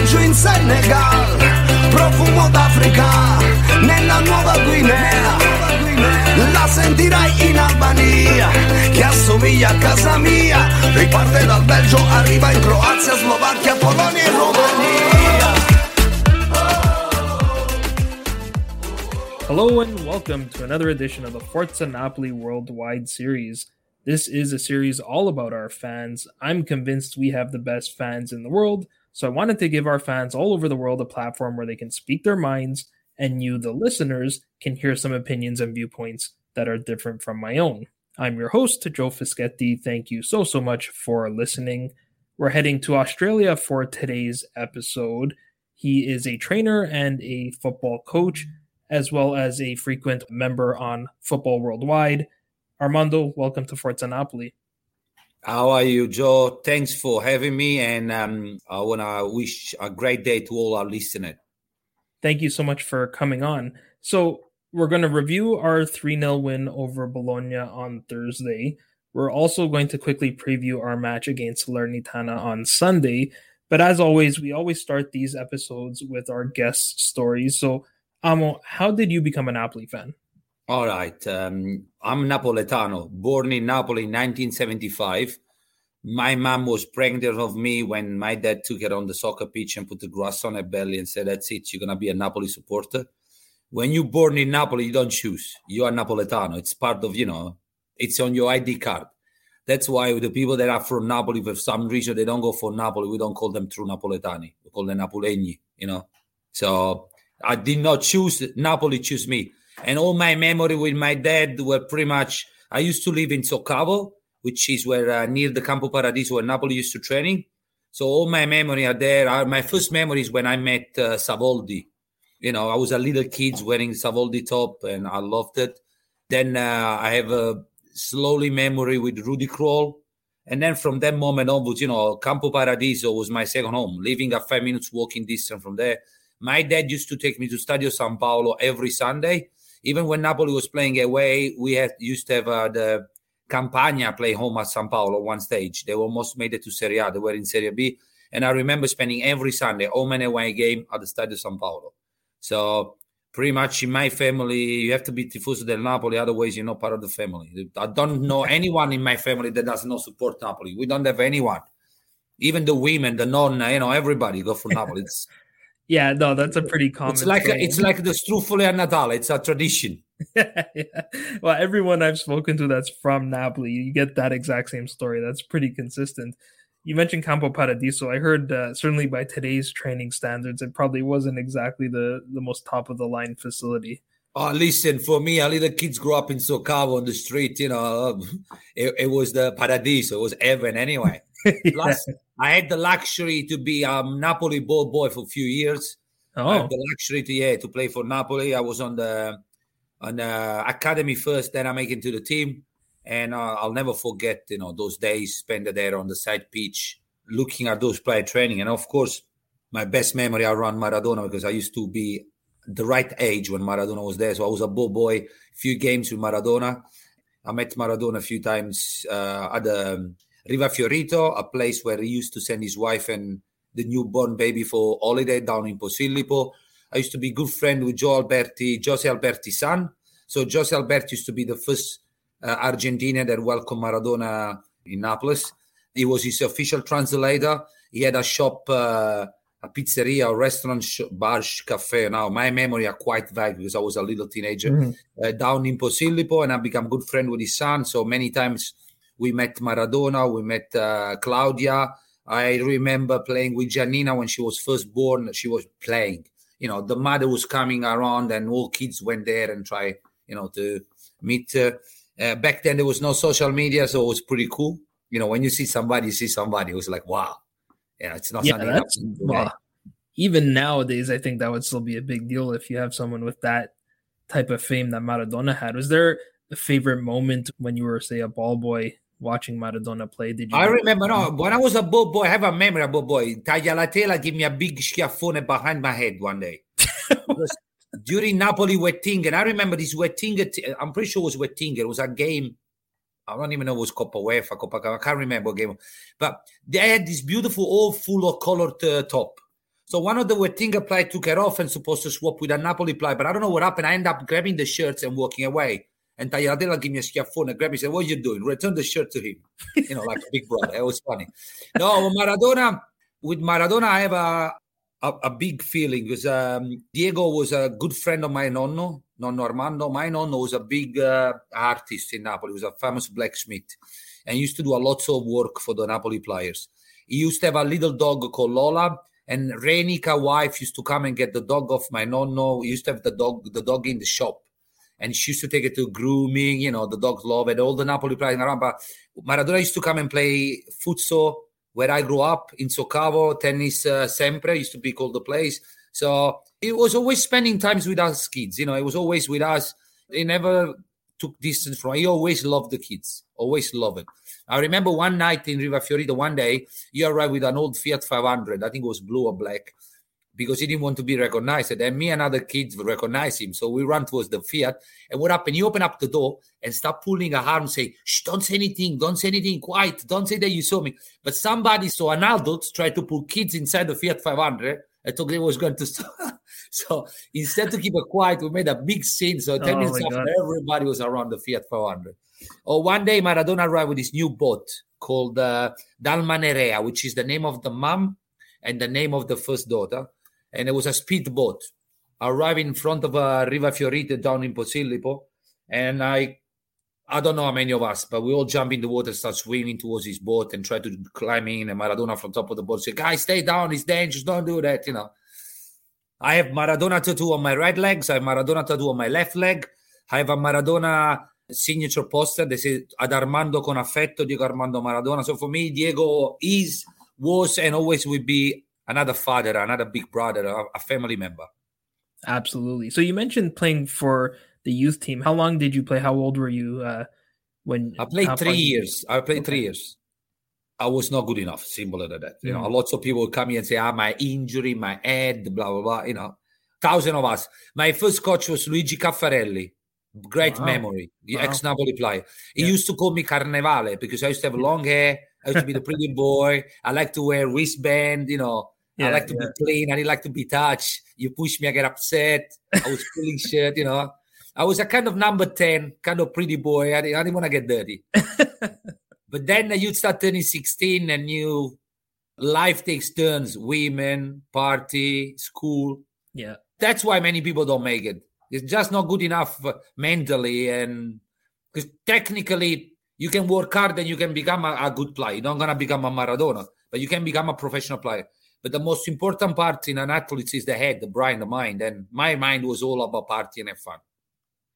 In Senegal, profumo d'Africa nella Nuova Guinea. La sentirai in Albania, che assomiglia a casa mia. Riparte dal Belgio, arriva in Croazia, Slovacchia, Polonia e Romania. Hello and welcome to another edition of the Forza Napoli Worldwide Series. This is a series all about our fans. I'm convinced we have the best fans in the world, so I wanted to give our fans all over the world a platform where they can speak their minds and you, the listeners, can hear some opinions and viewpoints that are different from my own. I'm your host, Joe Fischetti. Thank you so, so much for listening. We're heading to Australia for today's episode. He is a trainer and a football coach, as well as a frequent member on Football Worldwide. Armando, welcome to Forza. How are you, Joe? Thanks for having me, and um, I want to wish a great day to all our listeners. Thank you so much for coming on. So, we're going to review our 3 0 win over Bologna on Thursday. We're also going to quickly preview our match against Salernitana on Sunday. But as always, we always start these episodes with our guest stories. So, Amo, how did you become a Napoli fan? All right. Um, I'm Napoletano, born in Napoli in 1975. My mom was pregnant of me when my dad took her on the soccer pitch and put the grass on her belly and said, That's it, you're going to be a Napoli supporter. When you're born in Napoli, you don't choose. You are Napoletano. It's part of, you know, it's on your ID card. That's why the people that are from Napoli, for some reason, they don't go for Napoli. We don't call them true Napoletani. We call them Napolegni, you know. So I did not choose Napoli, choose me. And all my memory with my dad were pretty much. I used to live in Soccavo, which is where uh, near the Campo Paradiso where Napoli used to training. So all my memory are there. Uh, my first memory is when I met uh, Savoldi. You know, I was a little kid wearing Savoldi top, and I loved it. Then uh, I have a slowly memory with Ruud Krol. And then from that moment onwards, you know, Campo Paradiso was my second home, living a five minutes walking distance from there. My dad used to take me to Stadio San Paolo every Sunday even when Napoli was playing away, we had used to have uh, the Campania play home at San Paolo one stage. They almost made it to Serie A. They were in Serie B. And I remember spending every Sunday, home and away game at the Stadio San Paolo. So pretty much in my family, you have to be Tifoso del Napoli. Otherwise, you're not part of the family. I don't know anyone in my family that does not support Napoli. We don't have anyone. Even the women, the nonna, you know, everybody go for Napoli. It's yeah, no, that's a pretty common. It's like a, it's like the struffole a Natale. It's a tradition. yeah. Well, everyone I've spoken to that's from Napoli, you get that exact same story. That's pretty consistent. You mentioned Campo Paradiso. I heard uh, certainly by today's training standards, it probably wasn't exactly the the most top of the line facility. Oh, listen, for me, a little kids grew up in Soccavo on the street. You know, it, it was the Paradiso. It was heaven anyway. yeah. Plus, I had the luxury to be a um, Napoli ball boy for a few years. Oh. I had the luxury to yeah to play for Napoli. I was on the on the academy first, then I make it to the team, and uh, I'll never forget you know those days spent there on the side pitch, looking at those player training, and of course, my best memory around Maradona because I used to be the right age when Maradona was there, so I was a ball boy. Few games with Maradona. I met Maradona a few times uh, at the Riva Fiorita, a place where he used to send his wife and the newborn baby for holiday down in Posillipo. I used to be good friend with Joe Alberti, Jose Alberti's son. So Jose Alberti used to be the first uh, Argentina that welcomed Maradona in Naples. He was his official translator. He had a shop, uh, a pizzeria, a restaurant, sh- bar, sh- cafe. Now my memory are quite vague because I was a little teenager Mhm. uh, down in Posillipo, and I become good friend with his son. So many times we met Maradona, we met uh, Claudia. I remember playing with Giannina when she was first born. She was playing. You know, the mother was coming around, and all kids went there and try, you know, to meet. Uh, uh, back then, there was no social media, so it was pretty cool. You know, when you see somebody, you see somebody. It was like, wow. Yeah, it's not yeah, something that's well, even nowadays, I think that would still be a big deal if you have someone with that type of fame that Maradona had. Was there a favorite moment when you were, say, a ball boy watching Maradona play? Did you? I remember, no, when I was a boy, I have a memory of ball boy. Taglialatela gave me a big schiaffone behind my head one day. During Napoli Wettingen, I remember this Wettingen, t- I'm pretty sure it was Wettingen. It was a game, I don't even know if it was Coppa UEFA, Coppa, I can't remember what game. But they had this beautiful, all full of colored uh, top. So one of the Wettingen player took it off and supposed to swap with a Napoli player, but I don't know what happened. I end up grabbing the shirts and walking away. And Taglialatela gave me a schiaffone grabbed me said, What are you doing? Return the shirt to him. You know, like a big brother. It was funny. No, Maradona, with Maradona, I have a, a, a big feeling because um, Diego was a good friend of my nonno, Nonno Armando. My nonno was a big uh, artist in Napoli. He was a famous blacksmith and used to do a lot of work for the Napoli players. He used to have a little dog called Lola, and Renica wife used to come and get the dog off my nonno. He used to have the dog, the dog in the shop and she used to take it to grooming. You know, the dogs love it. All the Napoli players. But Maradona used to come and play futsal where I grew up in Soccavo, tennis uh, sempre used to be called the place. So it was always spending times with us kids. You know, it was always with us. He never took distance from. He always loved the kids. Always loved it. I remember one night in Riva Fiorita, one day you arrived with an old Fiat 500. I think it was blue or black because he didn't want to be recognized. And me and other kids would recognize him. So we ran towards the Fiat. And what happened? He opened up the door and start pulling a arm, say, Shh, don't say anything, don't say anything, quiet, don't say that you saw me. But somebody saw an adult try to pull kids inside the Fiat 500. I thought they was going to stop. so instead to keep it quiet, we made a big scene. So 10 Oh minutes after, God. everybody was around the Fiat 500. Or one day, Maradona arrived with his new boat called uh, Dalmanerea, which is the name of the mom and the name of the first daughter. And it was a speedboat. arriving in front of uh, Riva Fiorita down in Posillipo. And I I don't know how many of us, but we all jump in the water, start swimming towards his boat and try to climb in. And Maradona from top of the boat say, guys, stay down. It's dangerous. Don't do that, you know. I have Maradona tattoo on my right leg. I have Maradona tattoo on my left leg. I have a Maradona signature poster that says Ad Armando con affetto, Diego Armando Maradona. So for me, Diego is, was, and always will be another father, another big brother, a, a family member. Absolutely. So you mentioned playing for the youth team. How long did you play? How old were you uh, when I played three far did you- years. I played three years. I was not good enough. Simple as that. You know, Mm. lots of people would come here and say, "Ah, my injury, my head, blah blah blah." You know, thousand of us. My first coach was Luigi Caffarelli. Great Wow. memory, the Wow. ex Napoli player. He Yeah. used to call me Carnevale because I used to have long hair. I used to be the pretty boy. I like to wear wristband. You know, I like to yeah. be clean. I didn't like to be touched. You push me, I get upset. I was pulling shit. You know, I was a kind of number ten, kind of pretty boy. I didn't, I didn't want to get dirty. But then you start turning 16 and you life takes turns, women, party, school. Yeah. That's why many people don't make it. It's just not good enough uh, mentally and because technically you can work hard and you can become a, a good player. You're not gonna become a Maradona, but you can become a professional player. But the most important part in an athlete is the head, the brain, the mind. And my mind was all about party and fun.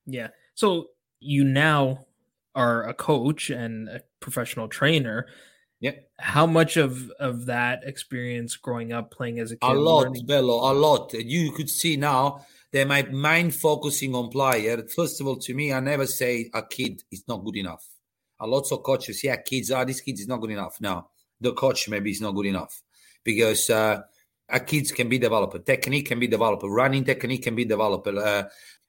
Yeah. So you now are a coach and a professional trainer. Yeah. How much of of that experience growing up playing as a kid? A lot, learning- Bello, a lot. You could see now that my mind focusing on player. First of all, to me, I never say a kid is not good enough. A lot of coaches, yeah, kids, ah, this kid is not good enough. No, the coach maybe is not good enough because uh, a kids can be developed, technique can be developed, running technique can be developed, uh,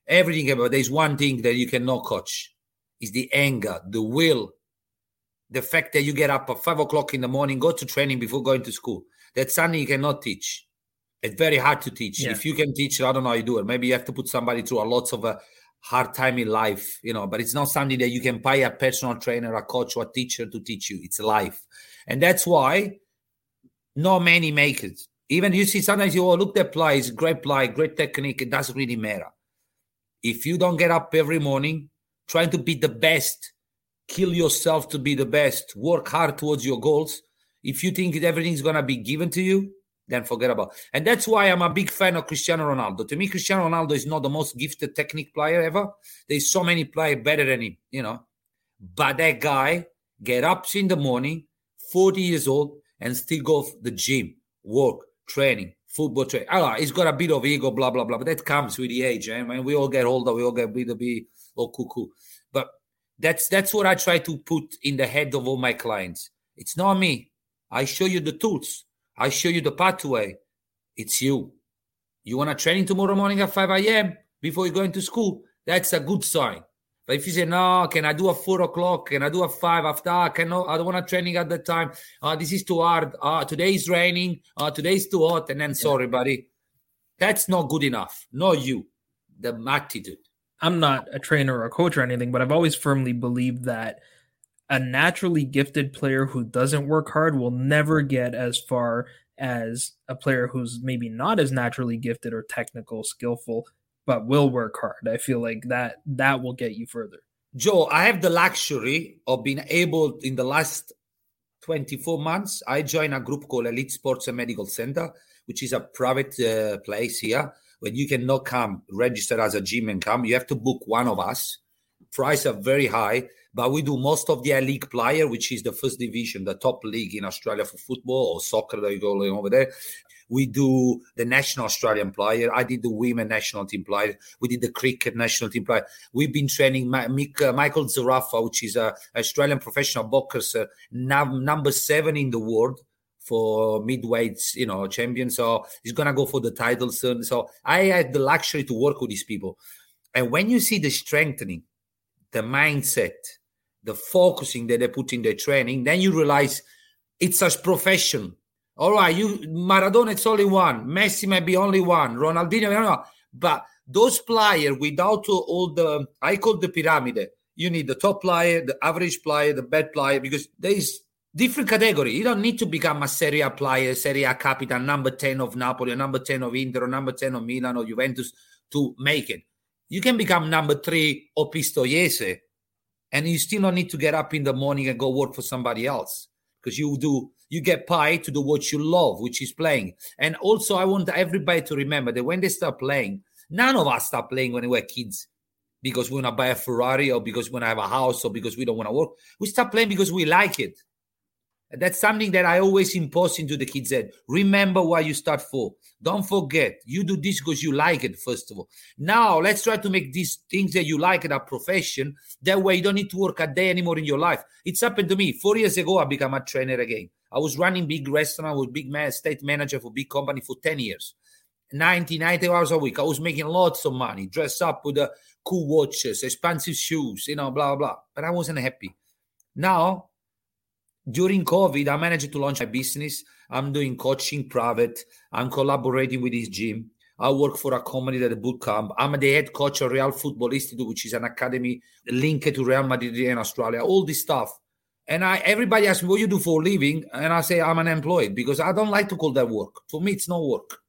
everything. About there's one thing that you cannot coach is the anger, the will, the fact that you get up at five o'clock in the morning, go to training before going to school. That's something you cannot teach. It's very hard to teach. Yeah. If you can teach, I don't know how you do it. Maybe you have to put somebody through a lots of uh, hard time in life, you know, but it's not something that you can pay a personal trainer, a coach, or a teacher to teach you. It's life. And that's why not many makers. Even you see sometimes you oh look that play, it's great play, great technique, it doesn't really matter. If you don't get up every morning trying to be the best, kill yourself to be the best, work hard towards your goals, if you think everything's gonna be given to you, then forget about. It. And that's why I'm a big fan of Cristiano Ronaldo. To me, Cristiano Ronaldo is not the most gifted technique player ever. There's so many players better than him, you know. But that guy get up in the morning, 40 years old, and still go to the gym, work, training, football training. Oh, he's got a bit of ego, blah blah blah. But that comes with the age, and eh? when we all get older, we all get a bit of be all cuckoo. But that's that's what I try to put in the head of all my clients. It's not me. I show you the tools. I show you the pathway. It's you. You want to training tomorrow morning at 5 a.m. before you go into school? That's a good sign. But if you say, no, can I do a four o'clock? Can I do a five after? I cannot, I don't want to training at that time. Uh, this is too hard. Uh, today is raining. Uh, today is too hot. And then, yeah. sorry, buddy. That's not good enough. Not you. The attitude. I'm not a trainer or a coach or anything, but I've always firmly believed that a naturally gifted player who doesn't work hard will never get as far as a player who's maybe not as naturally gifted or technical skillful but will work hard. I feel like that that will get you further. Joe i have the luxury of being able in the last 24 months i joined a group called elite sports and medical center which is a private uh, place here. Where you cannot come register as a gym and come you have to book one of us. Price are very high but we do most of the A League player, which is the first division, the top league in Australia for football or soccer that you go over there. We do the national Australian player. I did the women national team player. We did the cricket national team player. We've been training uh, Michael Zerafa, which is a Australian professional boxer, number seven in the world for midweights, you know, champion. So he's gonna go for the title soon. So I had the luxury to work with these people. And when you see the strengthening, the mindset, the focusing that they put in their training, then you realize it's a profession. All right, you Maradona, it's only one. Messi might be only one. Ronaldinho, know. But those players without all the I call the pyramid. You need the top player, the average player, the bad player, because there is different category. You don't need to become a Serie A player, Serie A captain, number 10 of Napoli, or number 10 of Inter, or number 10 of Milan or Juventus to make it. You can become number three or Pistoiese and you still don't need to get up in the morning and go work for somebody else because you do you get paid to do what you love which is playing and also i want everybody to remember that when they start playing none of us start playing when we were kids because we want to buy a ferrari or because we want to have a house or because we don't want to work we start playing because we like it that's something that I always impose into the kids' head. Remember why you start for. Don't forget. You do this because you like it, first of all. Now, let's try to make these things that you like it a profession. That way, you don't need to work a day anymore in your life. It's happened to me. Four years ago, I became a trainer again. I was running big restaurant, with big man, state manager for big company for 10 years. 90, 90 hours a week. I was making lots of money, dress up with the cool watches, expensive shoes, you know, blah, blah. But I wasn't happy. Now, during COVID, I managed to launch my business. I'm doing coaching private. I'm collaborating with this gym. I work for a company that boot camp. I'm the head coach of Real Football Institute, which is an academy linked to Real Madrid in Australia. All this stuff. And I everybody asks me what you do for a living, and I say I'm unemployed because I don't like to call that work. For me, it's no work.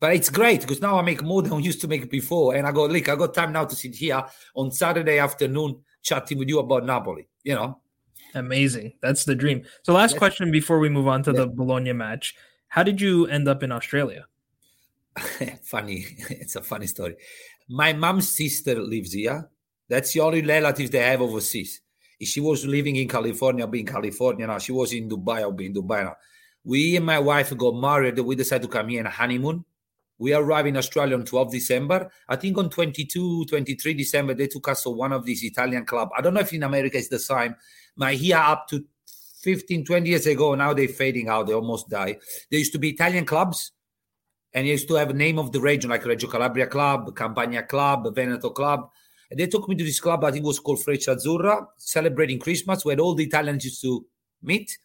But it's great because now I make more than I used to make before. And I go, look, I got time now to sit here on Saturday afternoon chatting with you about Napoli. You know, Amazing. That's the dream. So, last question before we move on to yeah. the Bologna match. How did you end up in Australia? funny. It's a funny story. My mom's sister lives here. That's the only relatives they have overseas. If she was living in California, I'll be in California now. She was in Dubai, I'll be in Dubai now. We and my wife got married. We decided to come here on a honeymoon. We arrived in Australia on 12 December. I think on 22, 23 December, they took us to one of these Italian club. I don't know if in America it's the same, my here up to 15, 20 years ago, now they're fading out. They almost die. There used to be Italian clubs, and used to have a name of the region, like Reggio Calabria Club, Campania Club, Veneto Club. And they took me to this club, I think it was called Freccia Azzurra, celebrating Christmas, where all the Italians used to meet.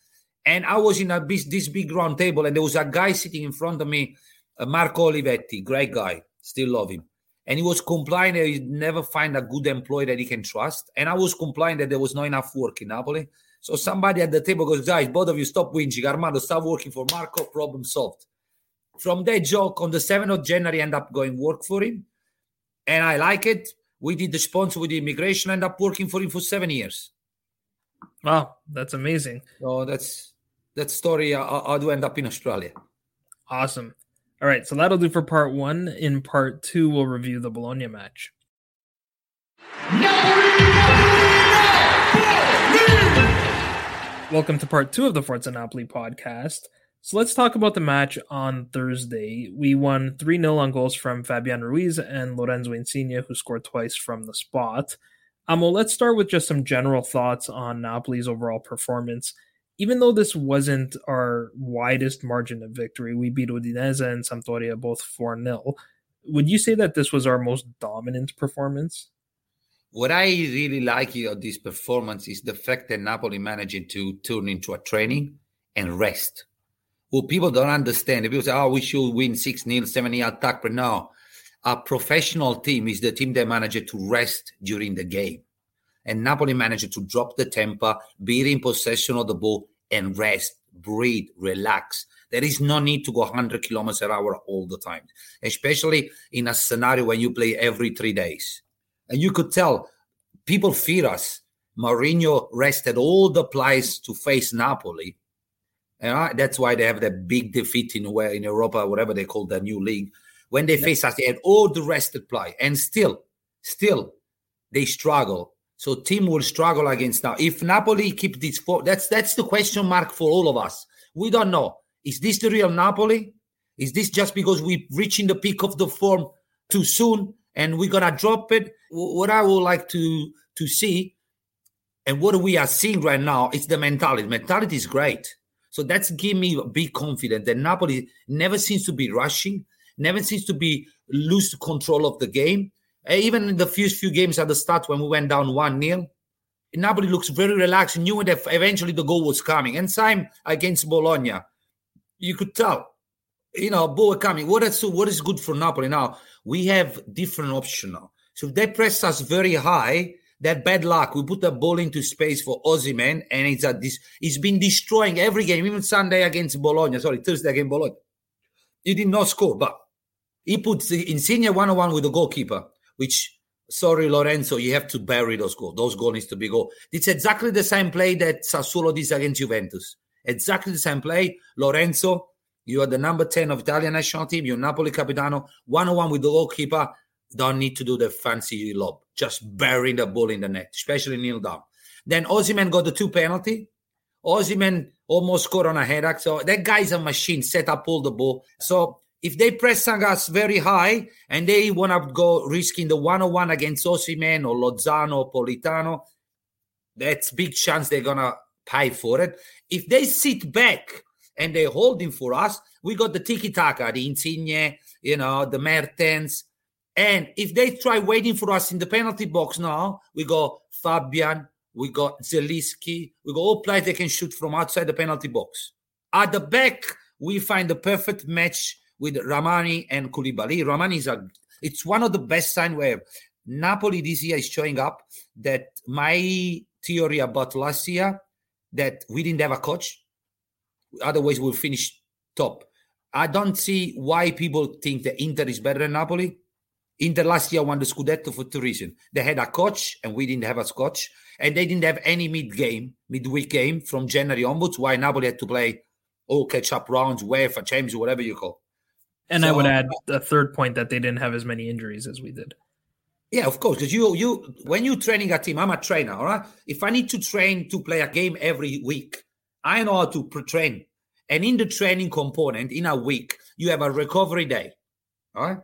And I was in a this big round table, and there was a guy sitting in front of me, uh, Marco Olivetti, great guy, still love him. and he was complaining that he never find a good employee that he can trust. And I was complaining that there was not enough work in Napoli. So somebody at the table goes, guys, both of you stop whinging. Armando, start working for Marco. Problem solved. From that joke on the 7th of January, end up going work for him. And I like it. We did the sponsor with the immigration, end up working for him for seven years. Wow, that's amazing. So that's that story. Uh, uh, I, I do end up in Australia. Awesome. All right, so that'll do for part one. In part two, we'll review the Bologna match. Welcome to part two of the Forza Napoli podcast. So let's talk about the match on Thursday. We won 3 0 on goals from Fabian Ruiz and Lorenzo Insigne, who scored twice from the spot. Amo, let's start with just some general thoughts on Napoli's overall performance. Even though this wasn't our widest margin of victory, we beat Udinese and Sampdoria both 4 0. Would you say that this was our most dominant performance? What I really like of this performance is the fact that Napoli managed to turn into a training and rest. Well, people don't understand. People say, oh, we should win 6 0, 7 0 attack. But no, a professional team is the team that managed to rest during the game. And Napoli managed to drop the tempo, be in possession of the ball, and rest, breathe, relax. There is no need to go 100 kilometers an hour all the time, especially in a scenario when you play every three days. And you could tell people fear us. Mourinho rested all the players to face Napoli. And that's why they have that big defeat in where in Europa, whatever they call the new league. When they face us, they had all the rested play. And still, still, they struggle. So team will struggle against now. If Napoli keep this four, that's that's the question mark for all of us. We don't know. Is this the real Napoli? Is this just because we're reaching the peak of the form too soon and we're gonna drop it? What I would like to to see, and what we are seeing right now, is the mentality. Mentality is great. So that's give me a big confidence that Napoli never seems to be rushing, never seems to be lose control of the game. Uh, even in the first few games at the start when we went down 1 0, Napoli looks very relaxed, knew that eventually the goal was coming. And same against Bologna, you could tell, you know, ball coming. What is, what is good for Napoli now? We have different option now. So if they press us very high, that bad luck. We put the ball into space for Osimhen, and it's at this. He's been destroying every game, even Sunday against Bologna. Sorry, Thursday against Bologna. He did not score, but he puts Insigne one on one with the goalkeeper, which sorry, Lorenzo, you have to bury those goals. Those goals needs to be goal. It's exactly the same play that Sassuolo did against Juventus. Exactly the same play. Lorenzo, you are the number 10 of Italian national team. You're Napoli Capitano. One on one with the goalkeeper. Don't need to do the fancy lob. Just burying the ball in the net, especially kneel down. Then Osimhen got the two penalty. Osimhen almost scored on a header. So that guy's a machine, set up all the ball. So if they press us very high and they want to go risking the one-on-one against Osimhen or Lozano or Politano, that's big chance they're gonna pay for it. If they sit back and they're holding for us, we got the tiki-taka, the Insigne, you know, the Mertens, and if they try waiting for us in the penalty box now, we got Fabian, we got Zielinski, we got all players that can shoot from outside the penalty box. At the back, we find the perfect match with Rrahmani and Koulibaly. Rrahmani is a, it's one of the best sign where Napoli this year is showing up that my theory about last year that we didn't have a coach, otherwise we'll finish top. I don't see why people think that Inter is better than Napoli Inter last year won the Scudetto for two reasons. They had a coach, and we didn't have a coach, and they didn't have any mid game, midweek game from January onwards. Why Napoli had to play all catch up rounds, UEFA, Champions, whatever you call. And so, I would add a third point that they didn't have as many injuries as we did. Yeah, of course, because you you when you're training a team, I'm a trainer, all right. If I need to train to play a game every week, I know how to train. And in the training component, in a week, you have a recovery day, all right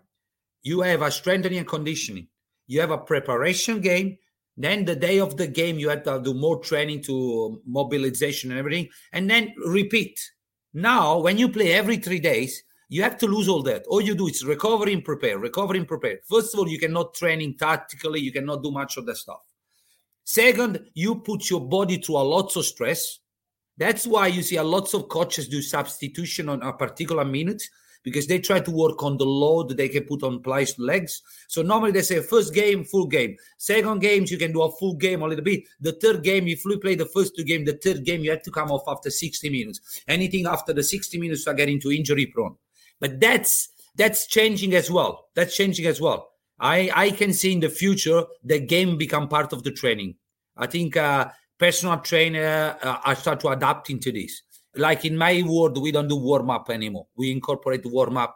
you have a strengthening and conditioning. You have a preparation game. Then the day of the game, you have to do more training to um, mobilization and everything, and then repeat. Now, when you play every three days, you have to lose all that. All you do is recover and prepare, recover and prepare. First of all, you cannot training tactically, you cannot do much of that stuff. Second, you put your body through a lot of stress. That's why you see a lots of coaches do substitution on a particular minute because they try to work on the load they can put on players' legs. So normally they say first game, full game. Second games, you can do a full game a little bit. The third game, if you play the first two games, the third game, you have to come off after 60 minutes. Anything after the 60 minutes are getting to injury prone. But that's that's changing as well. That's changing as well. I, I can see in the future the game become part of the training. I think uh, personal trainer uh, start to adapt into this. Like in my world, we don't do warm up anymore. We incorporate warm up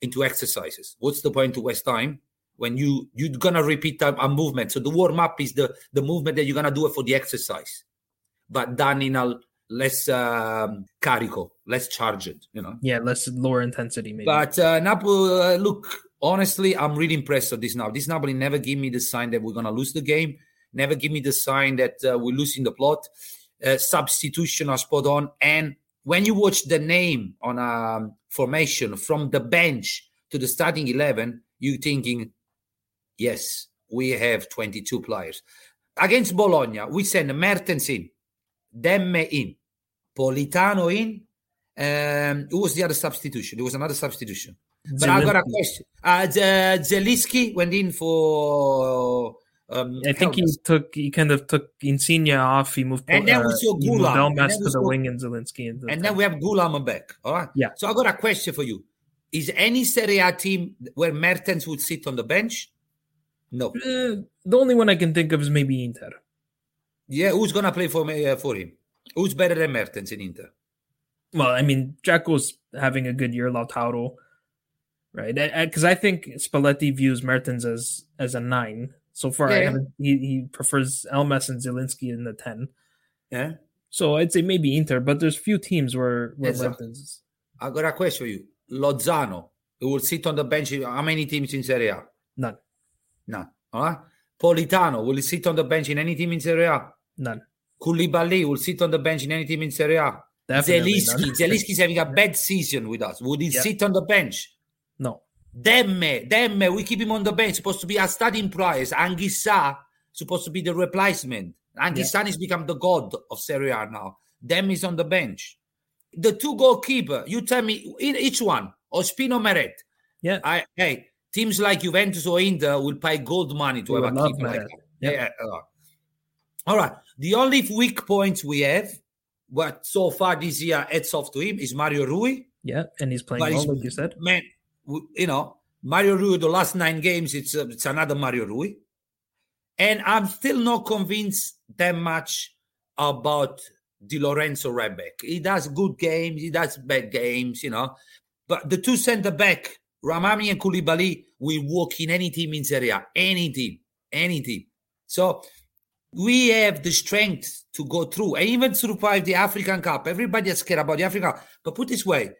into exercises. What's the point to waste time when you you're gonna repeat a, a movement? So the warm up is the the movement that you're gonna do for the exercise, but done in a less um, carico, less charged. You know. Yeah, less lower intensity maybe. But uh, Napoli, uh, look, honestly, I'm really impressed with this now. This Napoli never give me the sign that we're gonna lose the game. Never give me the sign that uh, we're losing the plot. Uh, substitution are spot on. And when you watch the name on a formation from the bench to the starting 11, you're thinking, yes, we have 22 players. Against Bologna, we send Mertens in, Demme in, Politano in. Um, who was the other substitution? There was another substitution. But I got a question. Uh, Z- Zielinski went in for. Um, I think he took he kind of took Insigne off. He moved And then we uh, saw he moved Ghoulam. And then to we the saw- wing and Zielinski the and then we have Ghoulam back. All right. Yeah. So I got a question for you. Is any Serie A team where Mertens would sit on the bench? No. Uh, the only one I can think of is maybe Inter. Yeah. Who's gonna play for me uh, for him? Who's better than Mertens in Inter? Well, I mean, Dzeko's having a good year, Lautaro, right? Because I, think Spalletti views Mertens as as a nine. So far, I haven't. He, he prefers Elmas and Zielinski in the ten. Yeah. So I'd say maybe Inter, but there's few teams where where Yes, sir. Is. I got a question for you. Lozano, who will sit on the bench. How many teams in Serie A? None, None. All right. Politano will he sit on the bench in any team in Serie A? none. Koulibaly will sit on the bench in any team in Serie A. Definitely Zielinski, none. Zielinski's having a bad season with us. Would he Yeah. sit on the bench? No, Demme, Demme, we keep him on the bench. Supposed to be a starting prize. Anguissa, supposed to be the replacement. Anguissa has become the god of Serie A now. Demme is on the bench. The two goalkeeper, you tell me in each one, Ospino Meret. yeah, I hey, teams like Juventus or Inter will pay gold money to We have a keeper like that. Yeah. uh, all right. The only weak points we have, but so far this year, heads off to him, is Mario Rui. yeah, and he's playing But well, like you said. man, you know, Mario Rui, the last nine games, it's uh, it's another Mario Rui. And I'm still not convinced that much about Di Lorenzo Rebeck. He does good games, he does bad games, you know. But the two centre back, Rrahmani and Koulibaly, will work in any team in Serie A, any team, any team. So we have the strength to go through and even survive the African Cup. Everybody is scared about the African Cup. But put this way,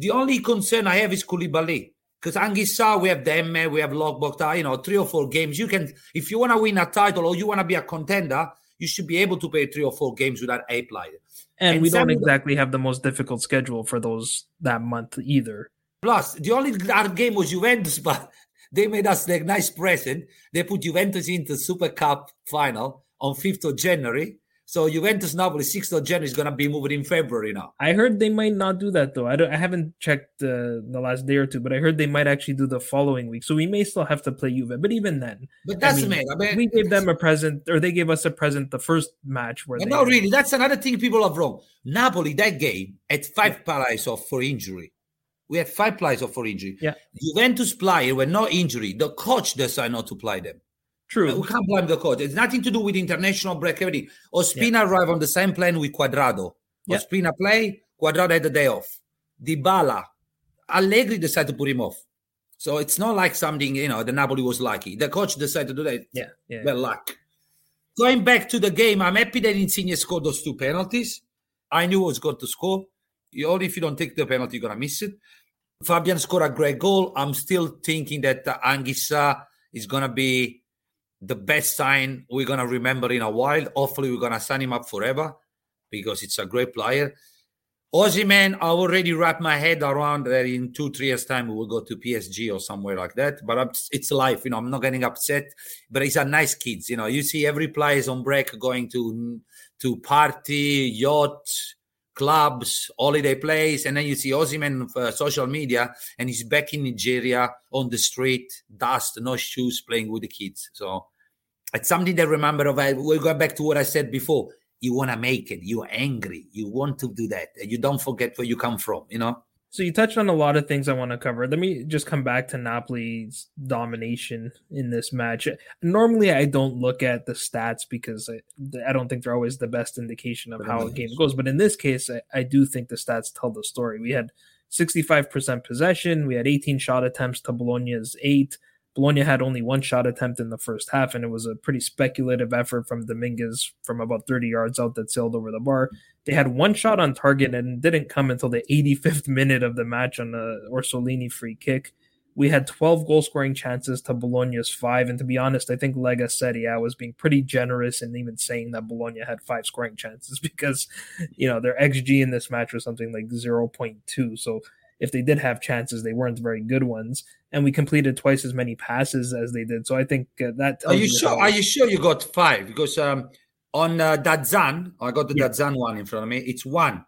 the only concern I have is Koulibaly. Because Anguissa, we have Demme, we have Lobotka, uh, you know, three or four games. You can, if you want to win a title or you want to be a contender, you should be able to play three or four games without a player. And, And we don't exactly have the most difficult schedule for those that month either. Plus, the only hard game was Juventus, but they made us a nice present. They put Juventus into the Super Cup final on 5th of January. So Juventus Napoli 6th of January is going to be moving in February now. I heard they might not do that though. I don't. I haven't checked uh, the last day or two, but I heard they might actually do the following week. So we may still have to play Juve. But even then, But that's I mean, me. I mean, we gave them a present, or they gave us a present the first match where not really. That's another thing people have wrong. Napoli, that game, had five players off for injury. We had five players off for injury. Yeah. Juventus player were not injury. The coach decided not to play them. True. We can't blame the coach. It's nothing to do with international break, everything. Ospina arrived on the same plane with Cuadrado. Yeah. Ospina play, Cuadrado had the day off. Dybala, Allegri decided to put him off. So it's not like something, you know, the Napoli was lucky. The coach decided to do that. Yeah, yeah. Bad luck. Going back to the game, I'm happy that Insigne scored those two penalties. I knew he was going to score. You, only if you don't take the penalty, you're going to miss it. Fabian scored a great goal. I'm still thinking that uh, Anguissa is going to be the best sign we're going to remember in a while. Hopefully, we're going to sign him up forever because it's a great player. Ozzy, man, I already wrapped my head around that in two, three years' time we will go to PSG or somewhere like that. But it's life, you know. I'm not getting upset. But he's a nice kids, you know. You see every player is on break going to to party, yacht, clubs, holiday place, and then you see on uh, social media, and he's back in Nigeria on the street, dust, no shoes, playing with the kids. So it's something that remember of. We'll go back to what I said before. You want to make it. You're angry. You want to do that. And you don't forget where you come from. You know. So you touched on a lot of things I want to cover. Let me just come back to Napoli's domination in this match. Normally, I don't look at the stats because I, I don't think they're always the best indication of how a game goes. But in this case, I, I do think the stats tell the story. We had 65% possession. We had 18 shot attempts to Bologna's eight. Bologna had only one shot attempt in the first half, and it was a pretty speculative effort from Dominguez from about 30 yards out that sailed over the bar. They had one shot on target and didn't come until the 85th minute of the match on a Orsolini free kick. We had 12 goal scoring chances to Bologna's five. And to be honest, I think Lega Serie A was being pretty generous in even saying that Bologna had five scoring chances because, you know, their XG in this match was something like 0.2. So if they did have chances, they weren't very good ones. And we completed twice as many passes as they did. So I think uh, that. Are you, sure? Are you sure you got five? Because um, on uh, DAZN, I got the yeah. One in front of me. It's one.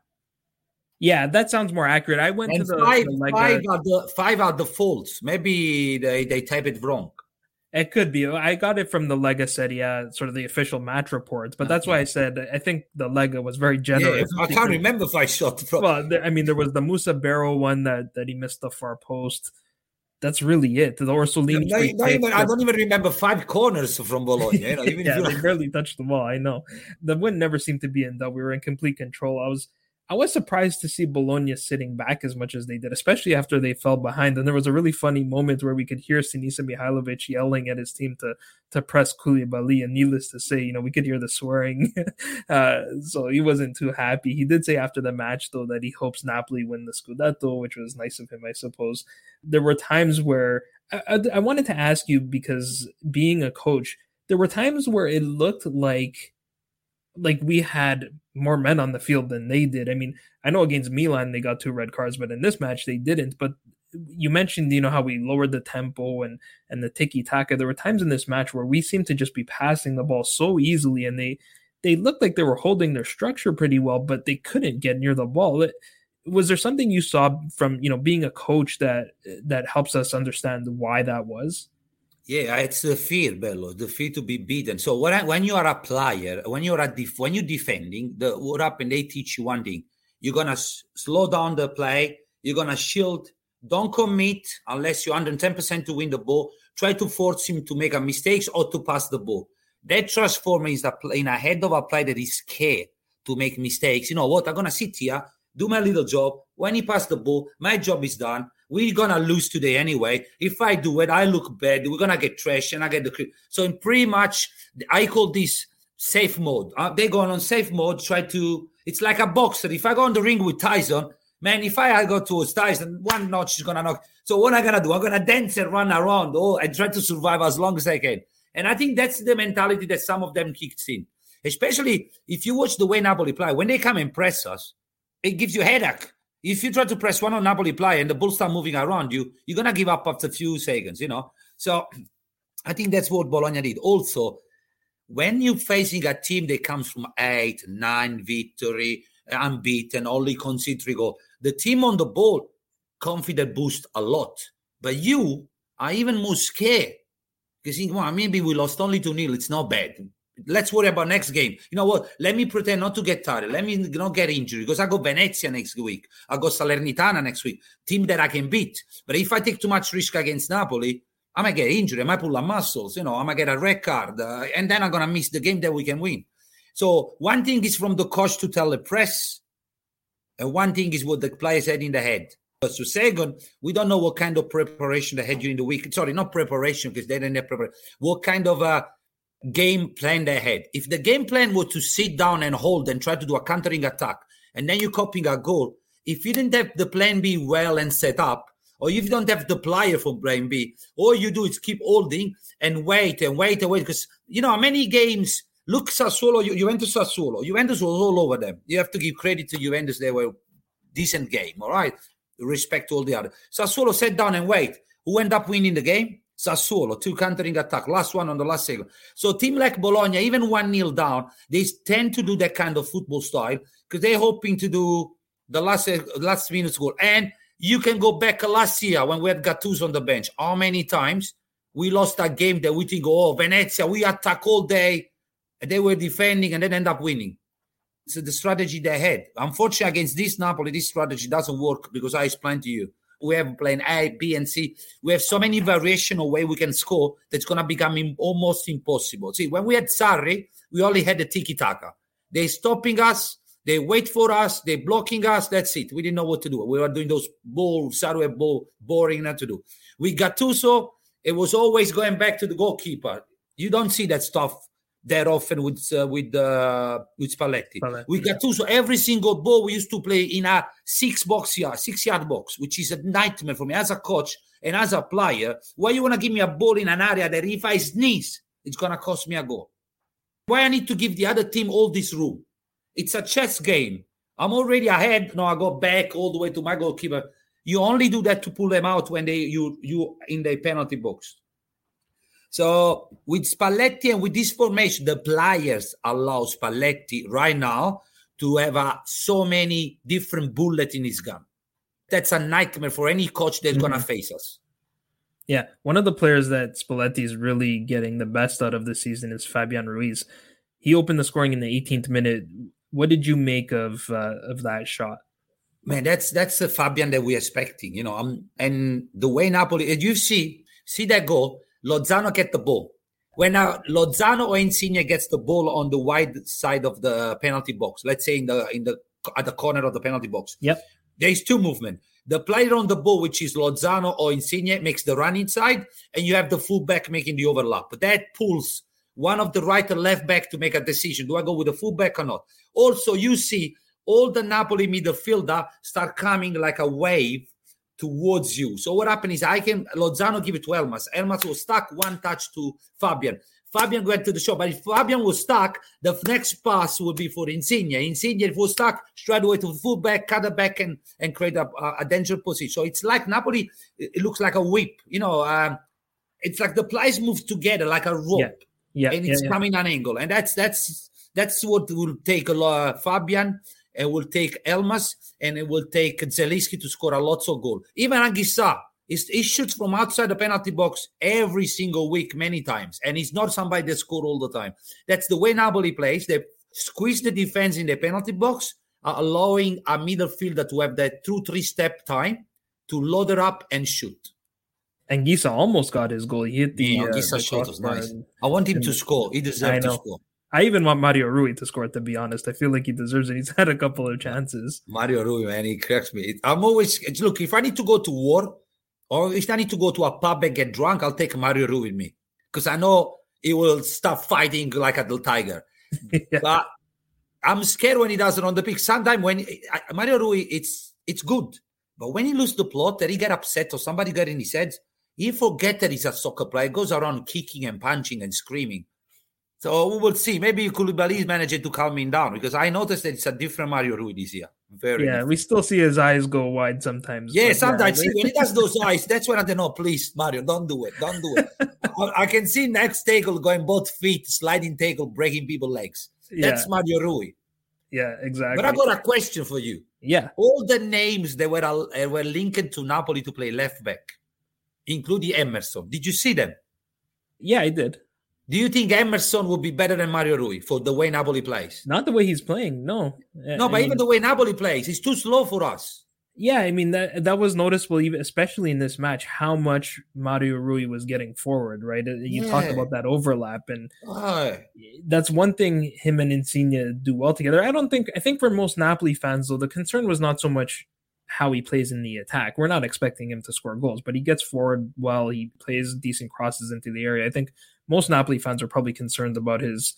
Yeah, that sounds more accurate. I went and to the five. The, like five are the five are the faults. Maybe they they type it wrong. It could be. I got it from the Lega Serie, sort of the official match reports, but that's why I said I think the Lega was very generous. Yeah, I can't remember if I shot. the. From. Well, I mean, there was the Musa Barrow one that that he missed the far post. That's really it. The Orsolini. No, no, even, I don't even remember five corners from Bologna. You know, yeah, they barely touched the ball. I know the win never seemed to be in doubt. We were in complete control. I was I was surprised to see Bologna sitting back as much as they did, especially after they fell behind. And there was a really funny moment where we could hear Sinisa Mihajlovic yelling at his team to to press Koulibaly. And needless to say, you know, we could hear the swearing. uh, so he wasn't too happy. He did say after the match, though, that he hopes Napoli win the Scudetto, which was nice of him, I suppose. There were times where I, I, I wanted to ask you because being a coach, there were times where it looked like like we had more men on the field than they did. I mean, I know against Milan they got two red cards, but in this match they didn't. But you mentioned, you know, how we lowered the tempo and and the tiki taka. There were times in this match where we seemed to just be passing the ball so easily, and they they looked like they were holding their structure pretty well, but they couldn't get near the ball. It, was there something you saw from you know being a coach that that helps us understand why that was? Yeah, it's the fear, Bello, the fear to be beaten. So when, when you are a player, when you're a def- when you're defending, the what happened? They teach you one thing: you're gonna s- slow down the play. You're gonna shield. Don't commit unless you're 110 percent to win the ball. Try to force him to make a mistakes or to pass the ball. That transformer is in a head of a player that is scared to make mistakes. You know what? I'm gonna sit here, do my little job. When he pass the ball, my job is done. We're gonna lose today anyway. If I do it, I look bad. We're gonna get trash, and I get the. So in pretty much, I call this safe mode. Uh, they go on safe mode. Try to. It's like a boxer. If I go on the ring with Tyson, man, if I go towards Tyson, one notch is gonna knock. So what I gonna do? I'm gonna dance and run around, oh, and try to survive as long as I can. And I think that's the mentality that some of them kicked in. Especially if you watch the way Napoli play, when they come and press us, it gives you headache. If you try to press one on Napoli play and the ball start moving around you, you're gonna give up after a few seconds, you know. So I think that's what Bologna did. Also, when you're facing a team that comes from eight, nine victory, unbeaten, only concede three goals, the team on the ball confident boost a lot. But you are even more scared because you think, well, maybe we lost only 2 nil. It's not bad. Let's worry about next game. You know what? Let me pretend not to get tired. Let me not get injured because I go Venezia next week. I go Salernitana next week. Team that I can beat. But if I take too much risk against Napoli, I might get injured. I might pull a muscles. You know, I might get a red card, uh, and then I'm gonna miss the game that we can win. So one thing is from the coach to tell the press, and one thing is what the players had in the head. So second, we don't know what kind of preparation they had during the week. Sorry, not preparation because they didn't have preparation. What kind of uh, game plan they had. If the game plan was to sit down and hold and try to do a countering attack, and then you're copying a goal, if you didn't have the plan B well and set up, or if you don't have the player for plan B, all you do is keep holding and wait and wait and wait. Because, you know, many games, look Sassuolo, Juventus Sassuolo, Juventus was all over them. You have to give credit to Juventus. They were decent game, all right? Respect all the other. Sassuolo sat down and wait. Who ended up winning the game? Sassuolo, two countering attack, last one on the last second. So team like Bologna, even one nil down, they tend to do that kind of football style because they're hoping to do the last uh, last minute goal. And you can go back last year when we had Gattuso on the bench. How many times we lost that game that we think, oh, Venezia, we attack all day, and they were defending and then end up winning. So the strategy they had. Unfortunately, against this Napoli, this strategy doesn't work because I explained to you. We have plan A, B, and C. We have so many variation of way we can score that's going to become almost impossible. See, when we had Sarri, we only had the tiki taka. They stopping us, they wait for us, they blocking us. That's it. We didn't know what to do. We were doing those ball, Sarri ball, boring not to do. We Gattuso. It was always going back to the goalkeeper. You don't see that stuff that often with uh, with uh, with Spalletti. Spalletti, We got two. So every single ball we used to play in a six box yard, six yard box, which is a nightmare for me as a coach and as a player. Why you wanna give me a ball in an area that if I sneeze, it's gonna cost me a goal? Why I need to give the other team all this room? It's a chess game. I'm already ahead. No, I go back all the way to my goalkeeper. You only do that to pull them out when they you you in the penalty box. So with Spalletti and with this formation, the players allow Spalletti right now to have uh, so many different bullets in his gun. That's a nightmare for any coach that's gonna face us. Yeah, one of the players that Spalletti is really getting the best out of this season is Fabian Ruiz. He opened the scoring in the 18th minute. What did you make of uh, of that shot? Man, that's that's the Fabian that we're expecting, you know. Um, and the way Napoli, as you see, see that goal, Lozano get the ball. When uh, Lozano or Insigne gets the ball on the wide side of the penalty box, let's say in the in the at the corner of the penalty box, Yep. there is two movement. The player on the ball, which is Lozano or Insigne, makes the run inside, and you have the fullback making the overlap. That pulls one of the right and left back to make a decision. Do I go with the fullback or not? Also, you see all the Napoli midfielder start coming like a wave towards you. So what happened is I can Lozano give it to Elmas. Elmas was stuck one touch to Fabian. Fabian went to the shot, but if Fabian was stuck, the next pass would be for Insigne. Insigne, if was stuck, straight away to the fullback, cut it back, and and create a, a danger position. So it's like Napoli. It looks like a whip. You know, um, it's like the players move together like a rope, Yeah. Yeah. and yeah, it's yeah. coming an angle, and that's that's that's what will take a lot. Fabian it will take Elmas and it will take Zielinski to score a lot of goal. Even Anguissa, is he shoots from outside the penalty box every single week, many times, and he's not somebody that score all the time. That's the way Napoli plays. They squeeze the defense in the penalty box, uh, allowing a midfielder to have that two three step time to load it up and shoot. Anguissa almost got his goal. He hit the. Yeah, uh, the shot was nice. I want him to score. He deserves to score. I even want Mario Rui to score. To be honest, I feel like he deserves it. He's had a couple of chances. Mario Rui, man, he cracks me. I'm always look. If I need to go to war, or if I need to go to a pub and get drunk, I'll take Mario Rui with me because I know he will start fighting like a little tiger. Yeah. But I'm scared when he does it on the pitch. Sometimes when I, Mario Rui, it's it's good, but when he loses the plot, that he get upset or somebody get in his head, he forget that he's a soccer player. He goes around kicking and punching and screaming. So we will see. Maybe Koulibaly managed to calm him down because I noticed that it's a different Mario Rui this year. Very Yeah, we still see his eyes go wide sometimes. yeah, sometimes see, when he does those eyes, that's when I don't know. Please, Mario, don't do it. Don't do it. I, I can see next tackle going both feet, sliding tackle, breaking people's legs. That's Yeah. Mario Rui. yeah, exactly. But I got a question for you. yeah, All the names that were uh, were linked to Napoli to play left back, including Emerson. Did you see them? yeah, I did. Do you think Emerson would be better than Mario Rui for the way Napoli plays? Not the way he's playing. No, No, I but mean- even the way Napoli plays, he's too slow for us. Yeah, I mean that that was noticeable, even especially in this match, how much Mario Rui was getting forward. Right, Uh, you talked about that overlap, and Oh, that's one thing him and Insigne do well together. I don't think. I think for most Napoli fans, though, the concern was not so much how he plays in the attack. We're not expecting him to score goals, but he gets forward well. He plays decent crosses into the area. I think most Napoli fans are probably concerned about his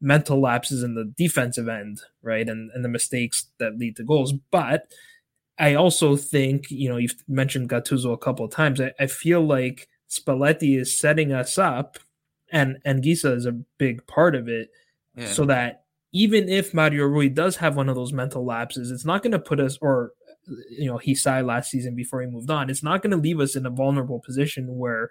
mental lapses in the defensive end, right, and and the mistakes that lead to goals, but. I also think, you know, you've mentioned Gattuso a couple of times. I, I feel like Spalletti is setting us up, and Anguissa is a big part of it, yeah. so that even if Mario Rui does have one of those mental lapses, it's not going to put us, or you know, he sighed last season before he moved on. It's not going to leave us in a vulnerable position where